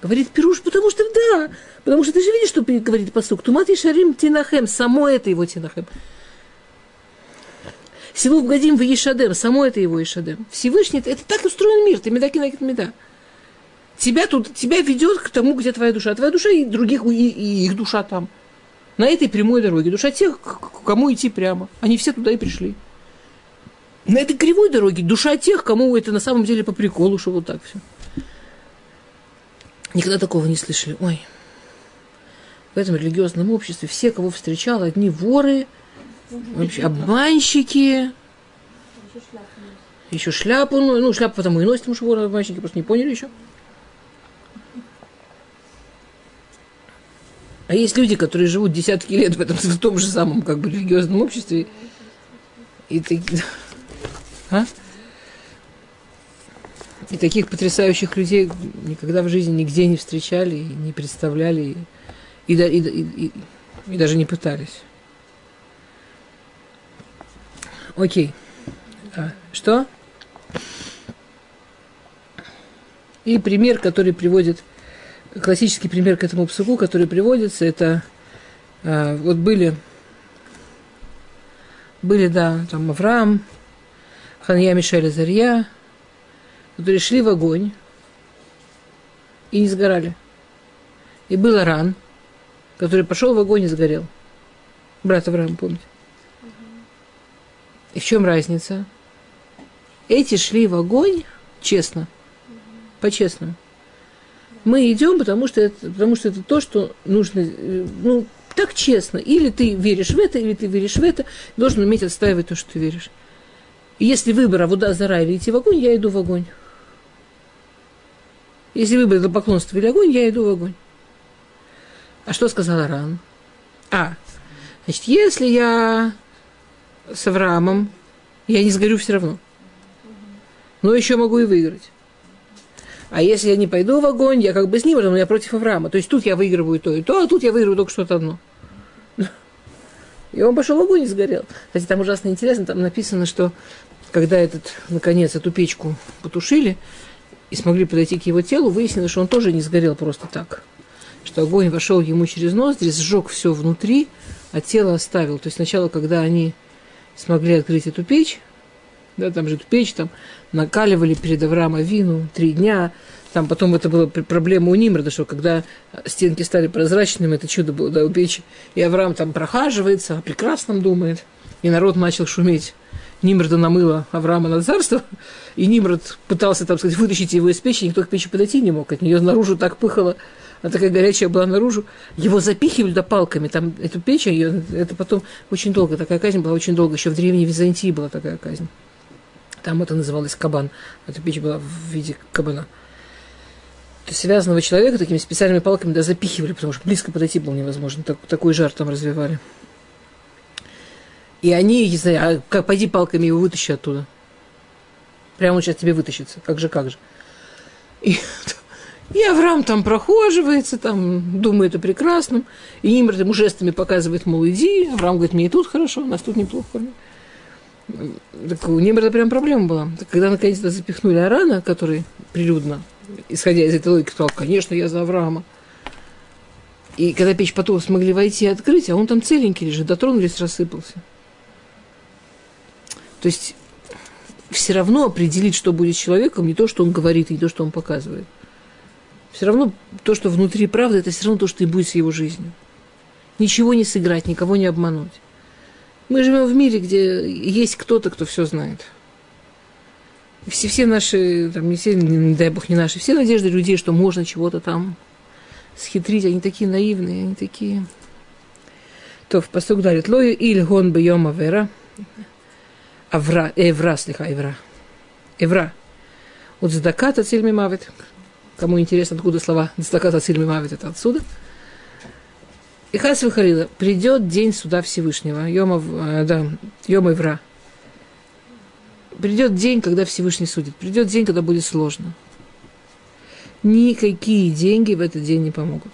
Говорит Пируш, потому что да, потому что ты же видишь, что говорит посук. Тумат и Шарим Тинахем, само это его Тинахем. Силу Гадим в Ишадем, само это его Ишадем. Всевышний, это, так устроен мир, ты меда кинакит меда тебя тут, тебя ведет к тому, где твоя душа. Твоя душа и других, и, и их душа там. На этой прямой дороге. Душа тех, к кому идти прямо. Они все туда и пришли. На этой кривой дороге душа тех, кому это на самом деле по приколу, что вот так все. Никогда такого не слышали. Ой, в этом религиозном обществе все, кого встречал, одни воры, вообще обманщики. Еще шляпу, ну, ну шляпу потому и носит, потому что воры обманщики просто не поняли еще. А есть люди, которые живут десятки лет в этом в том же самом как бы религиозном обществе. И такие... А? И таких потрясающих людей никогда в жизни нигде не встречали, не представляли, и, и, и, и, и даже не пытались. Окей. А, что? И пример, который приводит классический пример к этому псуку, который приводится, это э, вот были, были, да, там Авраам, Ханья Мишель Зарья, которые шли в огонь и не сгорали. И был Аран, который пошел в огонь и сгорел. Брат Авраам, помните? И в чем разница? Эти шли в огонь честно, по-честному мы идем, потому что, это, потому что это то, что нужно, э, ну, так честно. Или ты веришь в это, или ты веришь в это, должен уметь отстаивать то, что ты веришь. И если выбор Авуда Зара или идти в огонь, я иду в огонь. Если выбор это поклонство или огонь, я иду в огонь. А что сказал Аран? А, значит, если я с Авраамом, я не сгорю все равно. Но еще могу и выиграть. А если я не пойду в огонь, я как бы с ним, но я против Авраама. То есть тут я выигрываю то и то, а тут я выигрываю только что-то одно. <laughs> И он пошел в огонь и сгорел. Кстати, там ужасно интересно, там написано, что когда этот, наконец, эту печку потушили и смогли подойти к его телу, выяснилось, что он тоже не сгорел просто так. Что огонь вошел ему через ноздри, сжег все внутри, а тело оставил. То есть сначала, когда они смогли открыть эту печь, да, там же эту печь там накаливали перед Авраама вину три дня. Там потом это была проблема у Нимрода, что когда стенки стали прозрачными, это чудо было, да, у. И Авраам там прохаживается, о прекрасном думает. И народ начал шуметь. Нимрода намыло Авраама на царство, и Нимрод пытался, там сказать, вытащить его из печи, никто к печи подойти не мог. От нее наружу так пыхало, она такая горячая была наружу. Его запихивали до палками, там эту печь, ее, это потом очень долго, такая казнь была очень долго, еще в Древней Византии была такая казнь. Там это называлось кабан. Эта печь была в виде кабана. То связанного человека такими специальными палками да, запихивали, потому что близко подойти было невозможно. Так, такой жар там развивали. И они, не знаю, а как, пойди палками его вытащи оттуда. Прямо он сейчас тебе вытащится. Как же, как же. И, <laughs> и Авраам там прохоживается, там думает о прекрасном. И Нимрод ему жестами показывает, мол, иди. Авраам говорит, мне и тут хорошо, у нас тут неплохо. Так у Нимрода прям проблема была. Когда наконец-то запихнули Арана, который прилюдно, исходя из этой логики, сказал, конечно, я за Авраама. И когда печь потом смогли войти и открыть, а он там целенький лежит, дотронулись, рассыпался. То есть все равно определить, что будет человеком, не то, что он говорит, не то, что он показывает. Все равно то, что внутри правда, это все равно то, что и будет с его жизнью. Ничего не сыграть, никого не обмануть. Мы живем в мире, где есть кто-то, кто все знает. Все, все наши, там, не все, не дай бог, не наши, все надежды людей, что можно чего-то там схитрить, они такие наивные, они такие... То в посук дарит лою иль гон бы йома вера, авра, эвра, слиха, эвра, эвра. Вот задаката цильми мавит. Кому интересно, откуда слова задаката цильми мавит, это отсюда. И хас выходила, придет день суда Всевышнего, йома, э, да, йома эвра. Придет день, когда Всевышний судит. Придет день, когда будет сложно никакие деньги в этот день не помогут.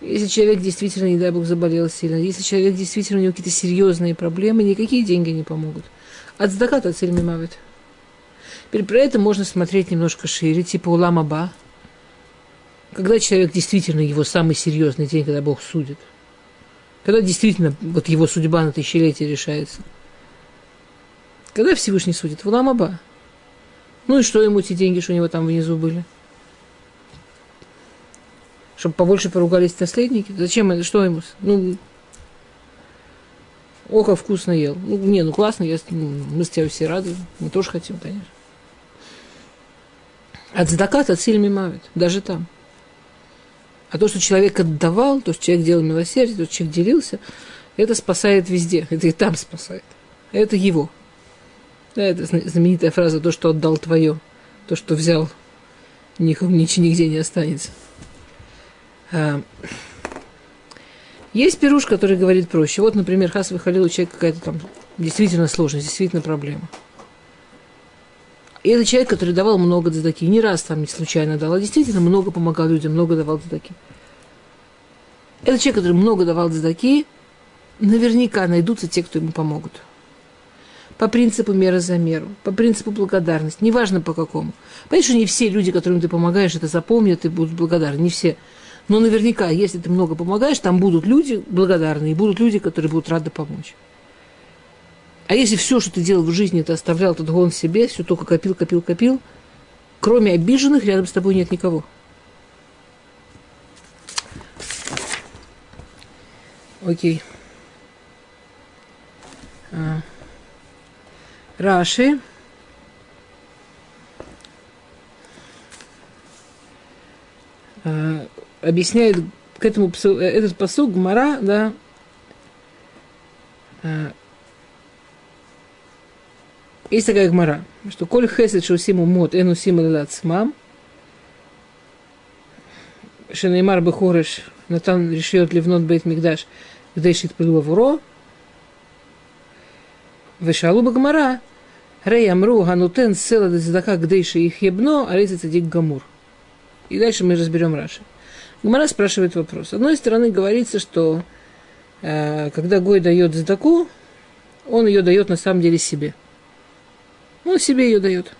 Если человек действительно, не дай бог, заболел сильно, если человек действительно у него какие-то серьезные проблемы, никакие деньги не помогут. От заката цель мимавит. Теперь про это можно смотреть немножко шире, типа уламаба. Когда человек действительно, его самый серьезный день, когда Бог судит. Когда действительно вот его судьба на тысячелетие решается. Когда Всевышний судит? В уламаба. Ну и что ему эти деньги, что у него там внизу были? Чтобы побольше поругались наследники? Зачем это? Что ему? Ну, око вкусно ел. Ну, не, ну классно, я, мы с тебя все рады. Мы тоже хотим, конечно. От задаката от сильми мавит, даже там. А то, что человек отдавал, то, что человек делал милосердие, то, что человек делился, это спасает везде. <laughs> Это и там спасает. Это его. Да, это знаменитая фраза «то, что отдал твое, то, что взял, ничего, нигде не останется». А, есть пируш, который говорит проще. Вот, например, Хас выходил у человека какая-то там действительно сложность, действительно проблема. И это человек, который давал много дзадаки. Не раз там не случайно дал, а действительно много помогал людям, много давал дзадаки. Это человек, который много давал дзадаки, наверняка найдутся те, кто ему помогут по принципу мера за меру, по принципу благодарности, неважно по какому. Понимаешь, что не все люди, которым ты помогаешь, это запомнят и будут благодарны, не все. Но наверняка, если ты много помогаешь, там будут люди благодарные, будут люди, которые будут рады помочь. А если все, что ты делал в жизни, ты оставлял этот гон себе, все только копил, копил, копил, кроме обиженных, рядом с тобой нет никого. Окей. А. Раши. Э, объясняет к этому этот посуг Гмара, да, э, есть такая гмара, что коль хесед шусиму мод эну симу мам, Шенеймар Бехореш, Натан решит ливнот бейт мигдаш, где ищет пылу Вешалу Багмара, Рей Амру Ганутен Села Дезадака Гдейши их ебно, а Цадик Гамур. И дальше мы разберем Раши. Гмара спрашивает вопрос. С одной стороны, говорится, что э, когда Гой дает задаку, он ее дает на самом деле себе. Он себе ее дает.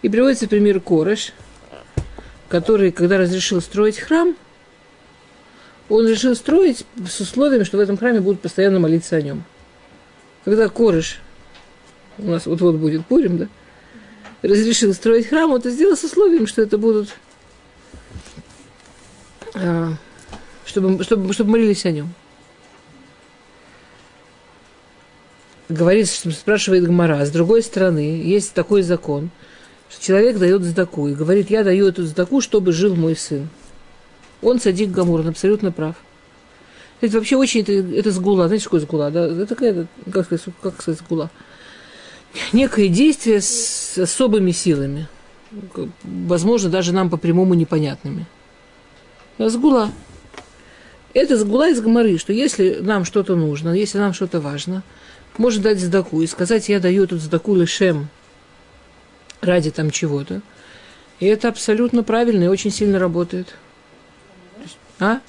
И приводится пример Кореш, который, когда разрешил строить храм, он решил строить с условием, что в этом храме будут постоянно молиться о нем когда Корыш, у нас вот-вот будет Пурим, да, разрешил строить храм, он это сделал с условием, что это будут, а, чтобы, чтобы, чтобы молились о нем. Говорится, что спрашивает Гмара. С другой стороны, есть такой закон, что человек дает сдаку и говорит, я даю эту сдаку, чтобы жил мой сын. Он садик Гамур, он абсолютно прав. Это вообще очень, это, это сгула, знаете, что такое сгула? Да? Это такая, как сказать, как сказать сгула? Некое действие с особыми силами, возможно, даже нам по-прямому непонятными. А сгула. Это сгула из гоморы, что если нам что-то нужно, если нам что-то важно, можно дать сдаку и сказать, я даю эту сдаку лишем ради там чего-то. И это абсолютно правильно и очень сильно работает. А?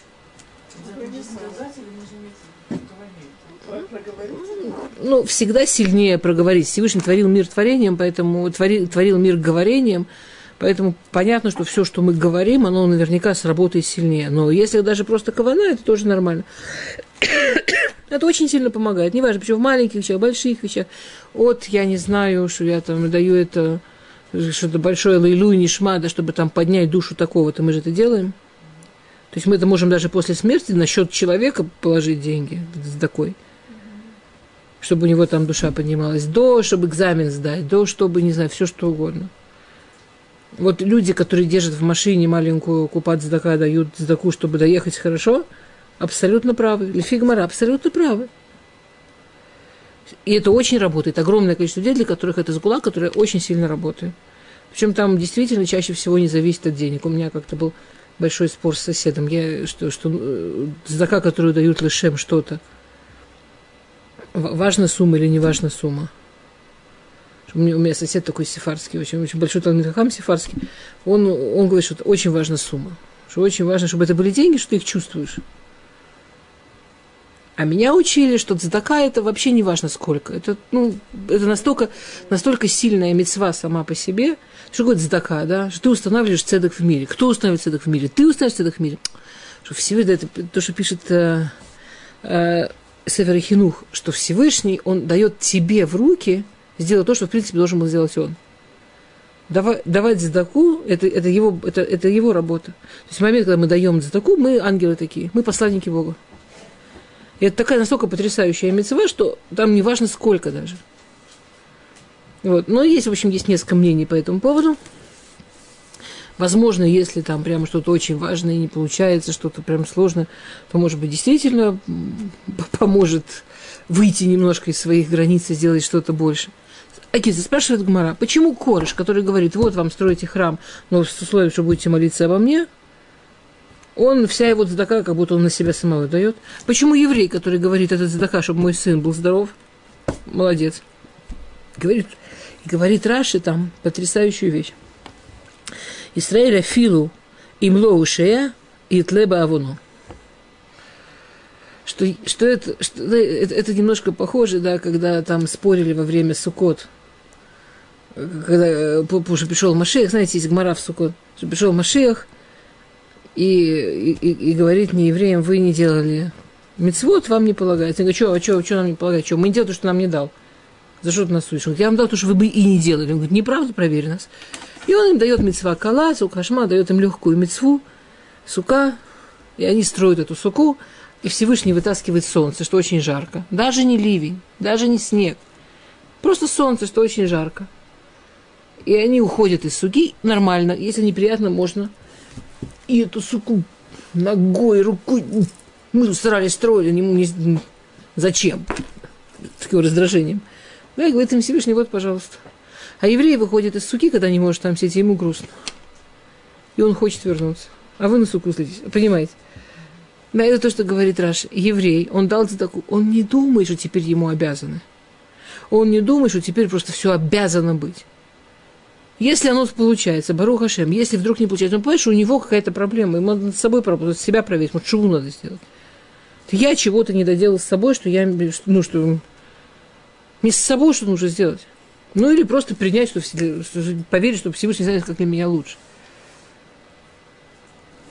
ну, всегда сильнее проговорить. Всевышний творил мир творением, поэтому творил, творил мир говорением, Поэтому понятно, что все, что мы говорим, оно наверняка сработает сильнее. Но если даже просто кавана, это тоже нормально. Это очень сильно помогает. Неважно, почему в маленьких вещах, больших вещах. От, я не знаю, что я там даю это что-то большое лейлу и нишма, да, чтобы там поднять душу такого-то, мы же это делаем. То есть мы это можем даже после смерти на счет человека положить деньги с такой чтобы у него там душа поднималась, до, чтобы экзамен сдать, до, чтобы, не знаю, все что угодно. Вот люди, которые держат в машине маленькую купат сдака, дают сдаку, чтобы доехать хорошо, абсолютно правы. Лефигмара абсолютно правы. И это очень работает. Огромное количество людей, для которых это сгула, которая очень сильно работает. Причем там действительно чаще всего не зависит от денег. У меня как-то был большой спор с соседом. Я, что, что э, сдака, которую дают лишем что-то, важна сумма или не важна сумма. У меня, у меня сосед такой сефарский, очень, очень большой талмитхахам сефарский. Он, он говорит, что очень важна сумма. Что очень важно, чтобы это были деньги, что ты их чувствуешь. А меня учили, что цдака это вообще не важно сколько. Это, ну, это настолько, настолько сильная мецва сама по себе. Что такое цдака, да? Что ты устанавливаешь цедок в мире. Кто устанавливает цедок в мире? Ты устанавливаешь цедок в мире. Что Всевышний, это то, что пишет э, э, Север Хинух, что Всевышний, он дает тебе в руки сделать то, что, в принципе, должен был сделать он. Давать, давать задаку это, это, его, это, это его работа. То есть в момент, когда мы даем задаку, мы ангелы такие, мы посланники Бога. И это такая настолько потрясающая мецва, что там не важно сколько даже. Вот. Но есть, в общем, есть несколько мнений по этому поводу. Возможно, если там прямо что-то очень важное не получается, что-то прям сложно, то, может быть, действительно <laughs> поможет выйти немножко из своих границ и сделать что-то больше. Акиза спрашивает Гмара, почему Корыш, который говорит, вот вам строите храм, но с условием, что будете молиться обо мне, он вся его задака, как будто он на себя самого дает. Почему еврей, который говорит, этот задака, чтобы мой сын был здоров, молодец. Говорит, говорит Раши там потрясающую вещь. Израиля филу имло ушея и тлеба авуну. Что, что, это, что это, это немножко похоже, да, когда там спорили во время Сукот, когда уже пришел Машех, знаете, есть Гмара в Сукот, что пришел Машех и, и, и говорит не евреям, вы не делали мецвод, вам не полагается. Я говорю, что, а что, что нам не полагается? Что, мы не делаем то, что нам не дал. За что ты нас судишь? Он говорит, я вам дал то, что вы бы и не делали. Он говорит, неправда, проверь нас. И он им дает мецва кала, сукашма, дает им легкую мецву, сука, и они строят эту суку, и Всевышний вытаскивает солнце, что очень жарко. Даже не ливень, даже не снег. Просто солнце, что очень жарко. И они уходят из суки нормально. Если неприятно, можно и эту суку ногой, рукой. Мы старались строили, не, не, зачем? Таким раздражением. Ну, я говорю, им Всевышний, вот, пожалуйста. А еврей выходит из суки, когда не может там сидеть, ему грустно. И он хочет вернуться. А вы на суку злитесь. Понимаете? Да, это то, что говорит Раш. Еврей, он дал такую... Он не думает, что теперь ему обязаны. Он не думает, что теперь просто все обязано быть. Если оно получается, Барух Хашем, если вдруг не получается, он понимает, что у него какая-то проблема, ему надо над собой поработать, себя проверить, вот чего надо сделать. Я чего-то не доделал с собой, что я, ну, что мне с собой что нужно сделать. Ну или просто принять, что, что поверить, что Всевышний знает, как для меня лучше.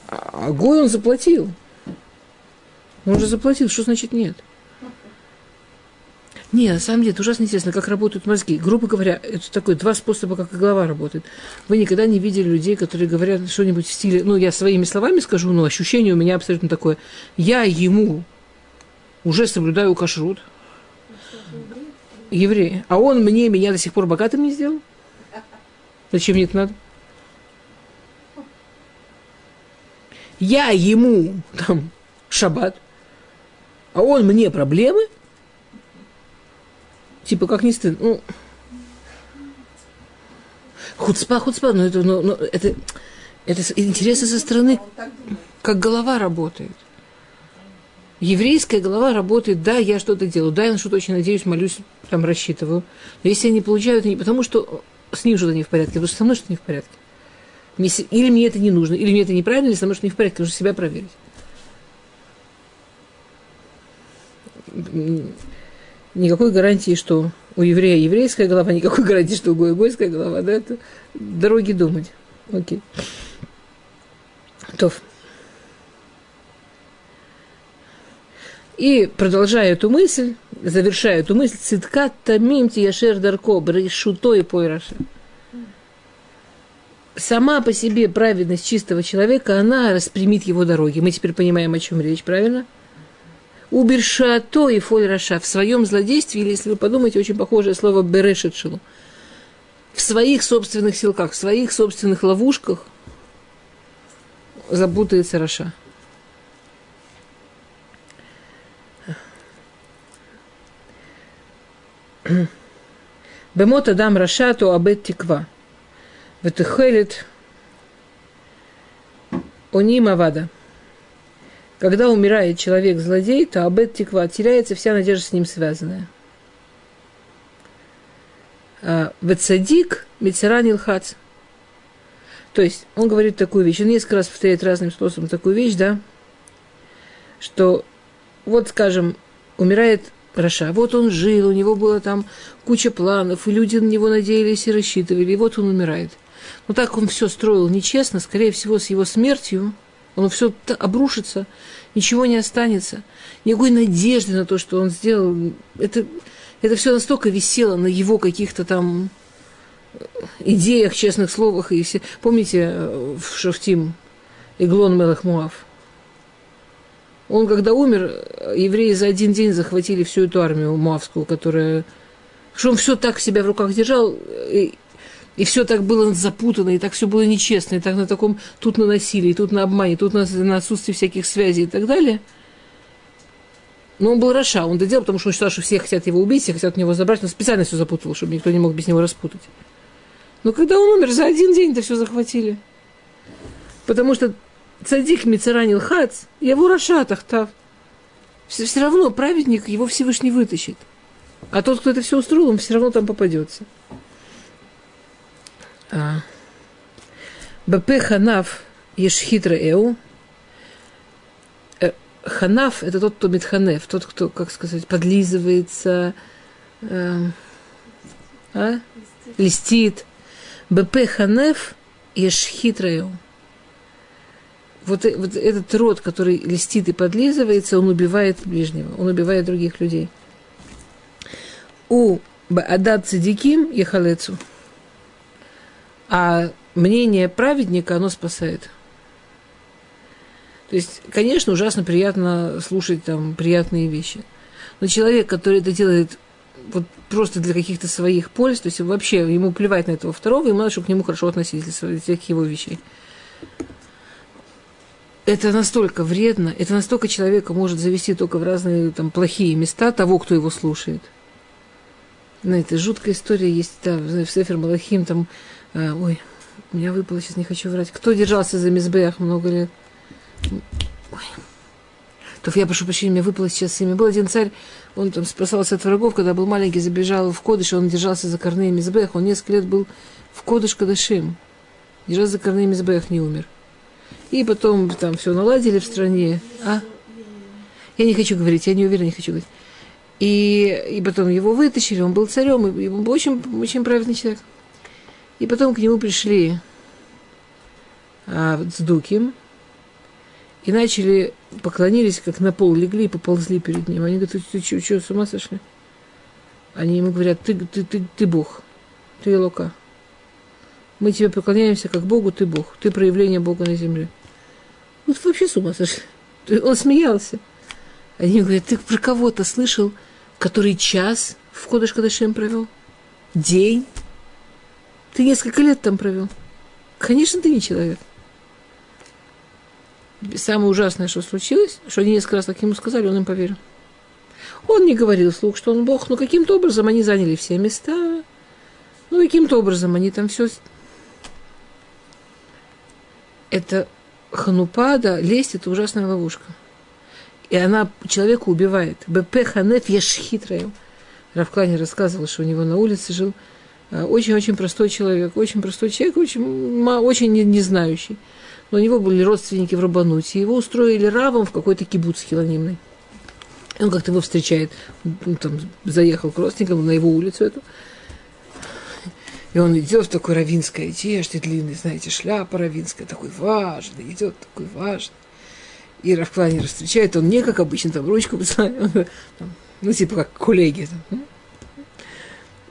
А Гой он заплатил. Он уже заплатил. Что значит нет? Не, на самом деле, это ужасно интересно, как работают мозги. Грубо говоря, это такой два способа, как и голова работает. Вы никогда не видели людей, которые говорят что-нибудь в стиле, ну, я своими словами скажу, но ощущение у меня абсолютно такое. Я ему уже соблюдаю кашрут, еврея. А он мне, меня до сих пор богатым не сделал? Зачем мне это надо? Я ему там шаббат, а он мне проблемы? Типа, как не стыдно? Ну, хуцпа, хуцпа, но это, но, но это, это интересно со стороны, как голова работает еврейская голова работает, да, я что-то делаю, да, я на что-то очень надеюсь, молюсь, там рассчитываю. Но если я не получаю, это не потому, что с ним что-то не в порядке, потому что со мной что-то не в порядке. Или мне это не нужно, или мне это неправильно, или со мной что-то не в порядке, нужно себя проверить. Никакой гарантии, что у еврея еврейская голова, никакой <laughs> гарантии, что у Гоя гойская голова, да, это дороги думать. Окей. То. И продолжая эту мысль, завершая эту мысль, циткат тамим тияшер дарко, шуто и пойраша. Сама по себе праведность чистого человека, она распрямит его дороги. Мы теперь понимаем, о чем речь, правильно? Убершато и фоль раша. В своем злодействе, или если вы подумаете, очень похожее слово берешетшилу. В своих собственных силках, в своих собственных ловушках запутается раша. Бемот Адам Рашату Абет Тиква. Ветехелит Оним Авада. Когда умирает человек-злодей, то Абет Тиква теряется вся надежда с ним связанная. А, Вецадик Мицаран Илхац. То есть он говорит такую вещь, он несколько раз повторяет разным способом такую вещь, да, что вот, скажем, умирает Раша. Вот он жил, у него было там куча планов, и люди на него надеялись и рассчитывали, и вот он умирает. Но так он все строил нечестно, скорее всего, с его смертью он все обрушится, ничего не останется, никакой надежды на то, что он сделал. Это, это все настолько висело на его каких-то там идеях, честных словах. И все... Помните э, в Шафтим Иглон Мелах Муав? Он, когда умер, евреи за один день захватили всю эту армию муавскую, которая... Что он все так себя в руках держал, и, и все так было запутано, и так все было нечестно, и так на таком, тут на насилии, тут на обмане, тут на, на отсутствии всяких связей и так далее. Но он был רשע, он это делал, потому что он считал, что все хотят его убить, все хотят у него забрать, он специально все запутывал, чтобы никто не мог без него распутать. Но когда он умер, за один день это все захватили. Потому что צדיק מצרה נחלץ ויבא רשע תחתיו. Все, все равно праведник его Всевышний вытащит. А тот, кто это все устроил, он все равно там попадется. А. בפה חנף ישחת רעהו. Э, Ханаф – это тот, кто Митханев, тот, кто, как сказать, подлизывается, э, а? листит. БП Ханеф Ешхитра Эу вот, э, вот этот род, который листит и подлизывается, он убивает ближнего, он убивает других людей. У Адад Цадиким Ехалецу. А мнение праведника, оно спасает. То есть, конечно, ужасно приятно слушать там приятные вещи. Но человек, который это делает вот просто для каких-то своих польз, то есть вообще ему плевать на этого второго, ему надо, чтобы к нему хорошо относились для всяких его вещей это настолько вредно, это настолько человека может завести только в разные там плохие места того, кто его слушает. Знаете, жуткая история есть, да, в Сефер Малахим, там, ой, у меня выпало, сейчас не хочу врать. Кто держался за Мизбеях много лет? Ой. То я прошу прощения, мне выпало сейчас имя. Был один царь, он там спасался от врагов, когда был маленький, забежал в Кодыш, он держался за корней Мизбех, он несколько лет был в Кодыш Кадашим. Держался за корней Мизбех, не умер. И потом там все наладили в стране. А? Я не хочу говорить, я не уверена, не хочу говорить. И, и потом его вытащили, он был царем, и он был очень, очень праведный человек. И потом к нему пришли а, Дуким и начали, поклонились, как на пол легли и поползли перед ним. Они говорят, ты, ты что, с ума сошли? Они ему говорят, ты, ты, ты, ты Бог, ты Лука. Мы тебе поклоняемся как Богу, ты Бог, ты проявление Бога на земле. Вот вообще с ума сошли. Он смеялся. Они говорят, ты про кого-то слышал, который час в Кодыш Кадашем провел? День? Ты несколько лет там провел. Конечно, ты не человек. Самое ужасное, что случилось, что они несколько раз так ему сказали, он им поверил. Он не говорил вслух, что он Бог, но каким-то образом они заняли все места. Ну, каким-то образом они там все... Это ханупада, лесть – это ужасная ловушка. И она человека убивает. БП ханеф ешхитраем. Равклани рассказывал, что у него на улице жил очень-очень простой человек, очень простой человек, очень, очень не, знающий. Но у него были родственники в Рабануте. Его устроили равом в какой-то кибуц хилонимный. Он как-то его встречает, он там заехал к родственникам на его улицу эту. И он идет в такой равинской одежде, длинный, знаете, шляпа равинская, такой важный, идет такой важный. И Равкланер встречает, он не как обычно, там ручку <laughs> ну, типа как коллеги. Там.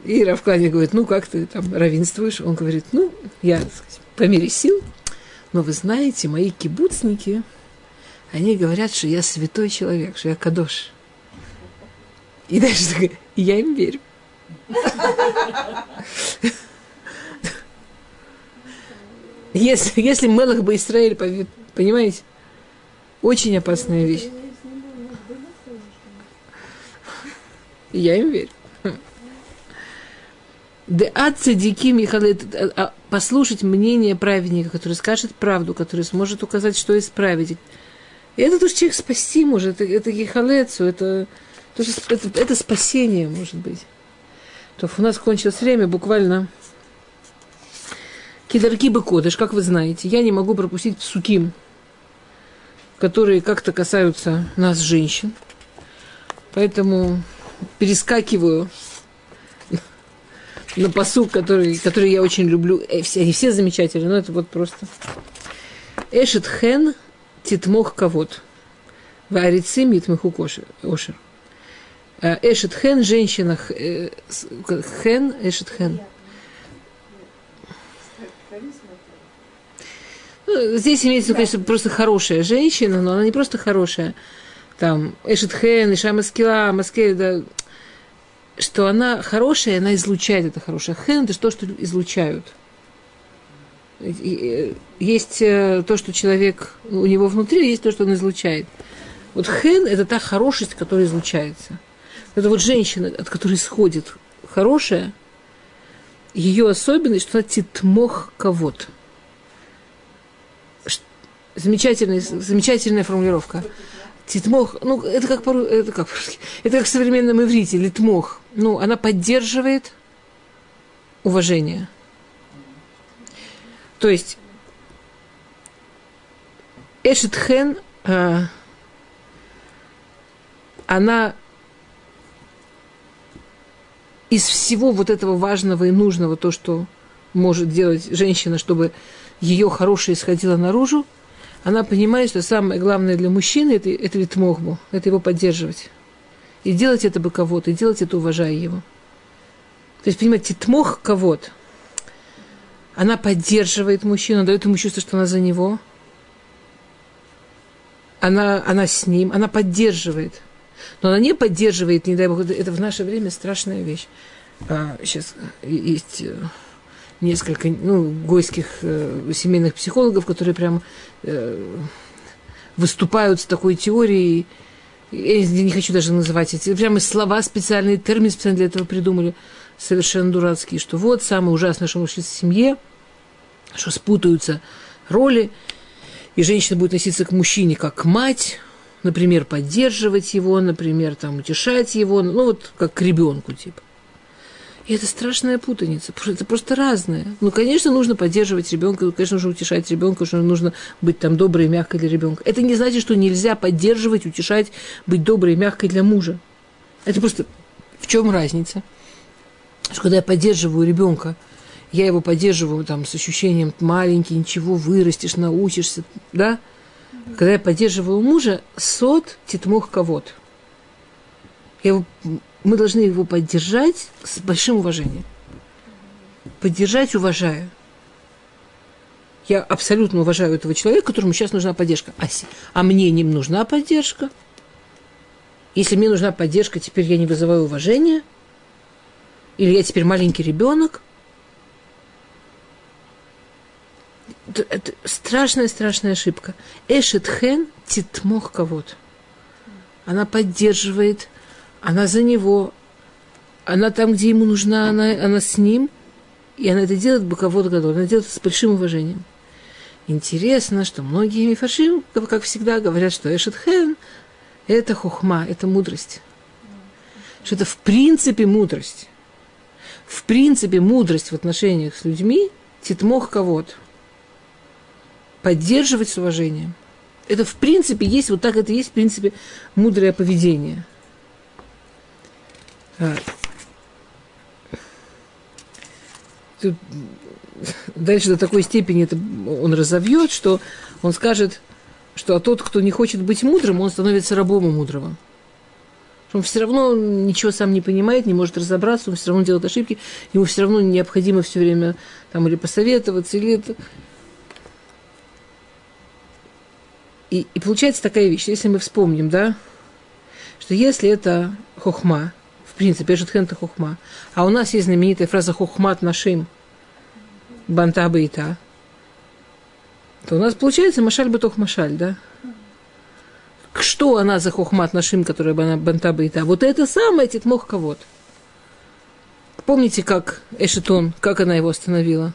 И Равкланер говорит, ну, как ты там равенствуешь? Он говорит, ну, я, сказать, по мере сил, но вы знаете, мои кибуцники, они говорят, что я святой человек, что я кадош. И дальше такая, я им верю. Если, если Мелах бы Израиль, понимаете, очень опасная вещь. Я им верю. Да от цадики Михаил, а, послушать мнение праведника, который скажет правду, который сможет указать, что исправить. И это тоже человек спасти может, это, это ехалецу, это, это, это, это спасение, может быть. То у нас кончилось время, буквально Кидарки бы кодыш, как вы знаете, я не могу пропустить суким, которые как-то касаются нас, женщин. Поэтому перескакиваю на посук, который, который я очень люблю. Э, они все замечательные, но это вот просто. Эшет хен титмох кавод. Варицы митмаху ошер. Э, эшет хен, женщина, э, хен, эшет хен. Ну, здесь имеется, виду, конечно, просто хорошая женщина, но она не просто хорошая. Там, Эшет Хен, Иша Маскила, Маскея, да, что она хорошая, она излучает это хорошее. Хен – это то, что излучают. Есть э, то, что человек, у него внутри, есть то, что он излучает. Вот хен – это та хорошесть, которая излучается. Это вот женщина, от которой исходит хорошая, ее особенность, что она титмох кого-то. Замечательная, замечательная формулировка. Титмох, ну, это как, по, это как, это как в современном иврите, литмох. Ну, она поддерживает уважение. То есть, Эшетхен, а, она из всего вот этого важного и нужного, то, что может делать женщина, чтобы ее хорошее исходило наружу, она понимает, что самое главное для мужчины это, это литмохбу, это его поддерживать. И делать это бы кого-то, и делать это уважая его. То есть, понимаете, тмох кого-то. Она поддерживает мужчину, дает ему чувство, что она за него. Она, она с ним, она поддерживает. Но она не поддерживает, не дай бог, это в наше время страшная вещь. А, сейчас есть э, несколько ну, гойских э, семейных психологов, которые прям э, выступают с такой теорией. Я не хочу даже называть эти. Прямо слова специальные, термины специально для этого придумали, совершенно дурацкие, что вот самое ужасное, что может в семье, что спутаются роли, и женщина будет относиться к мужчине как к мать, например, поддерживать его, например, там, утешать его, ну вот как к ребенку, типа. И это страшная путаница. Это просто разное. Ну, конечно, нужно поддерживать ребенка, конечно, нужно утешать ребенка, что нужно быть там доброй и мягкой для ребенка. Это не значит, что нельзя поддерживать, утешать, быть доброй и мягкой для мужа. Это просто в чем разница? Что когда я поддерживаю ребенка, я его поддерживаю там с ощущением маленький, ничего, вырастешь, научишься, да? Когда я поддерживаю мужа, сот титмух кого-то. Я его мы должны его поддержать с большим уважением. Поддержать, уважая. Я абсолютно уважаю этого человека, которому сейчас нужна поддержка. А, а мне не нужна поддержка. Если мне нужна поддержка, теперь я не вызываю уважения. Или я теперь маленький ребенок. Это страшная-страшная ошибка. Эшет хен титмох кого-то. Она поддерживает она за него, она там, где ему нужна, она, она с ним, и она это делает боковод годов, она делает это с большим уважением. Интересно, что многие мифашим, как всегда, говорят, что Эшетхен – это хухма, это мудрость. Что это в принципе мудрость. В принципе мудрость в отношениях с людьми – титмох кого-то. Поддерживать с уважением. Это в принципе есть, вот так это есть в принципе мудрое поведение – дальше до такой степени это он разовьет, что он скажет, что а тот, кто не хочет быть мудрым, он становится рабом у мудрого. Он все равно ничего сам не понимает, не может разобраться, он все равно делает ошибки, ему все равно необходимо все время там или посоветоваться, или это. И, и получается такая вещь, если мы вспомним, да, что если это хохма, в принципе, это хохма, а у нас есть знаменитая фраза хохмат нашим – банта бейта, то у нас получается машаль бытох машаль, да? Что она за хохмат нашим, которая она банта бейта? Вот это самое титмох кого Помните, как Эшетон, как она его остановила?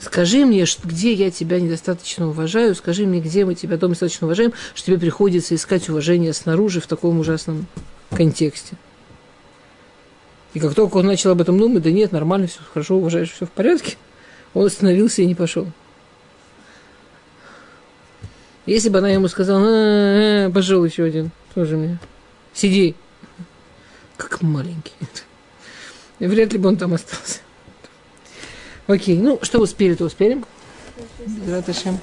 Скажи мне, где я тебя недостаточно уважаю, скажи мне, где мы тебя дома достаточно уважаем, что тебе приходится искать уважение снаружи в таком ужасном контексте. И как только он начал об этом думать, да нет, нормально, все хорошо, уважаешь, все в порядке, он остановился и не пошел. Если бы она ему сказала, э, пошел еще один, тоже мне, сиди, как маленький. Вряд ли бы он там остался. Окей, ну, что успели, то успели. Раташем.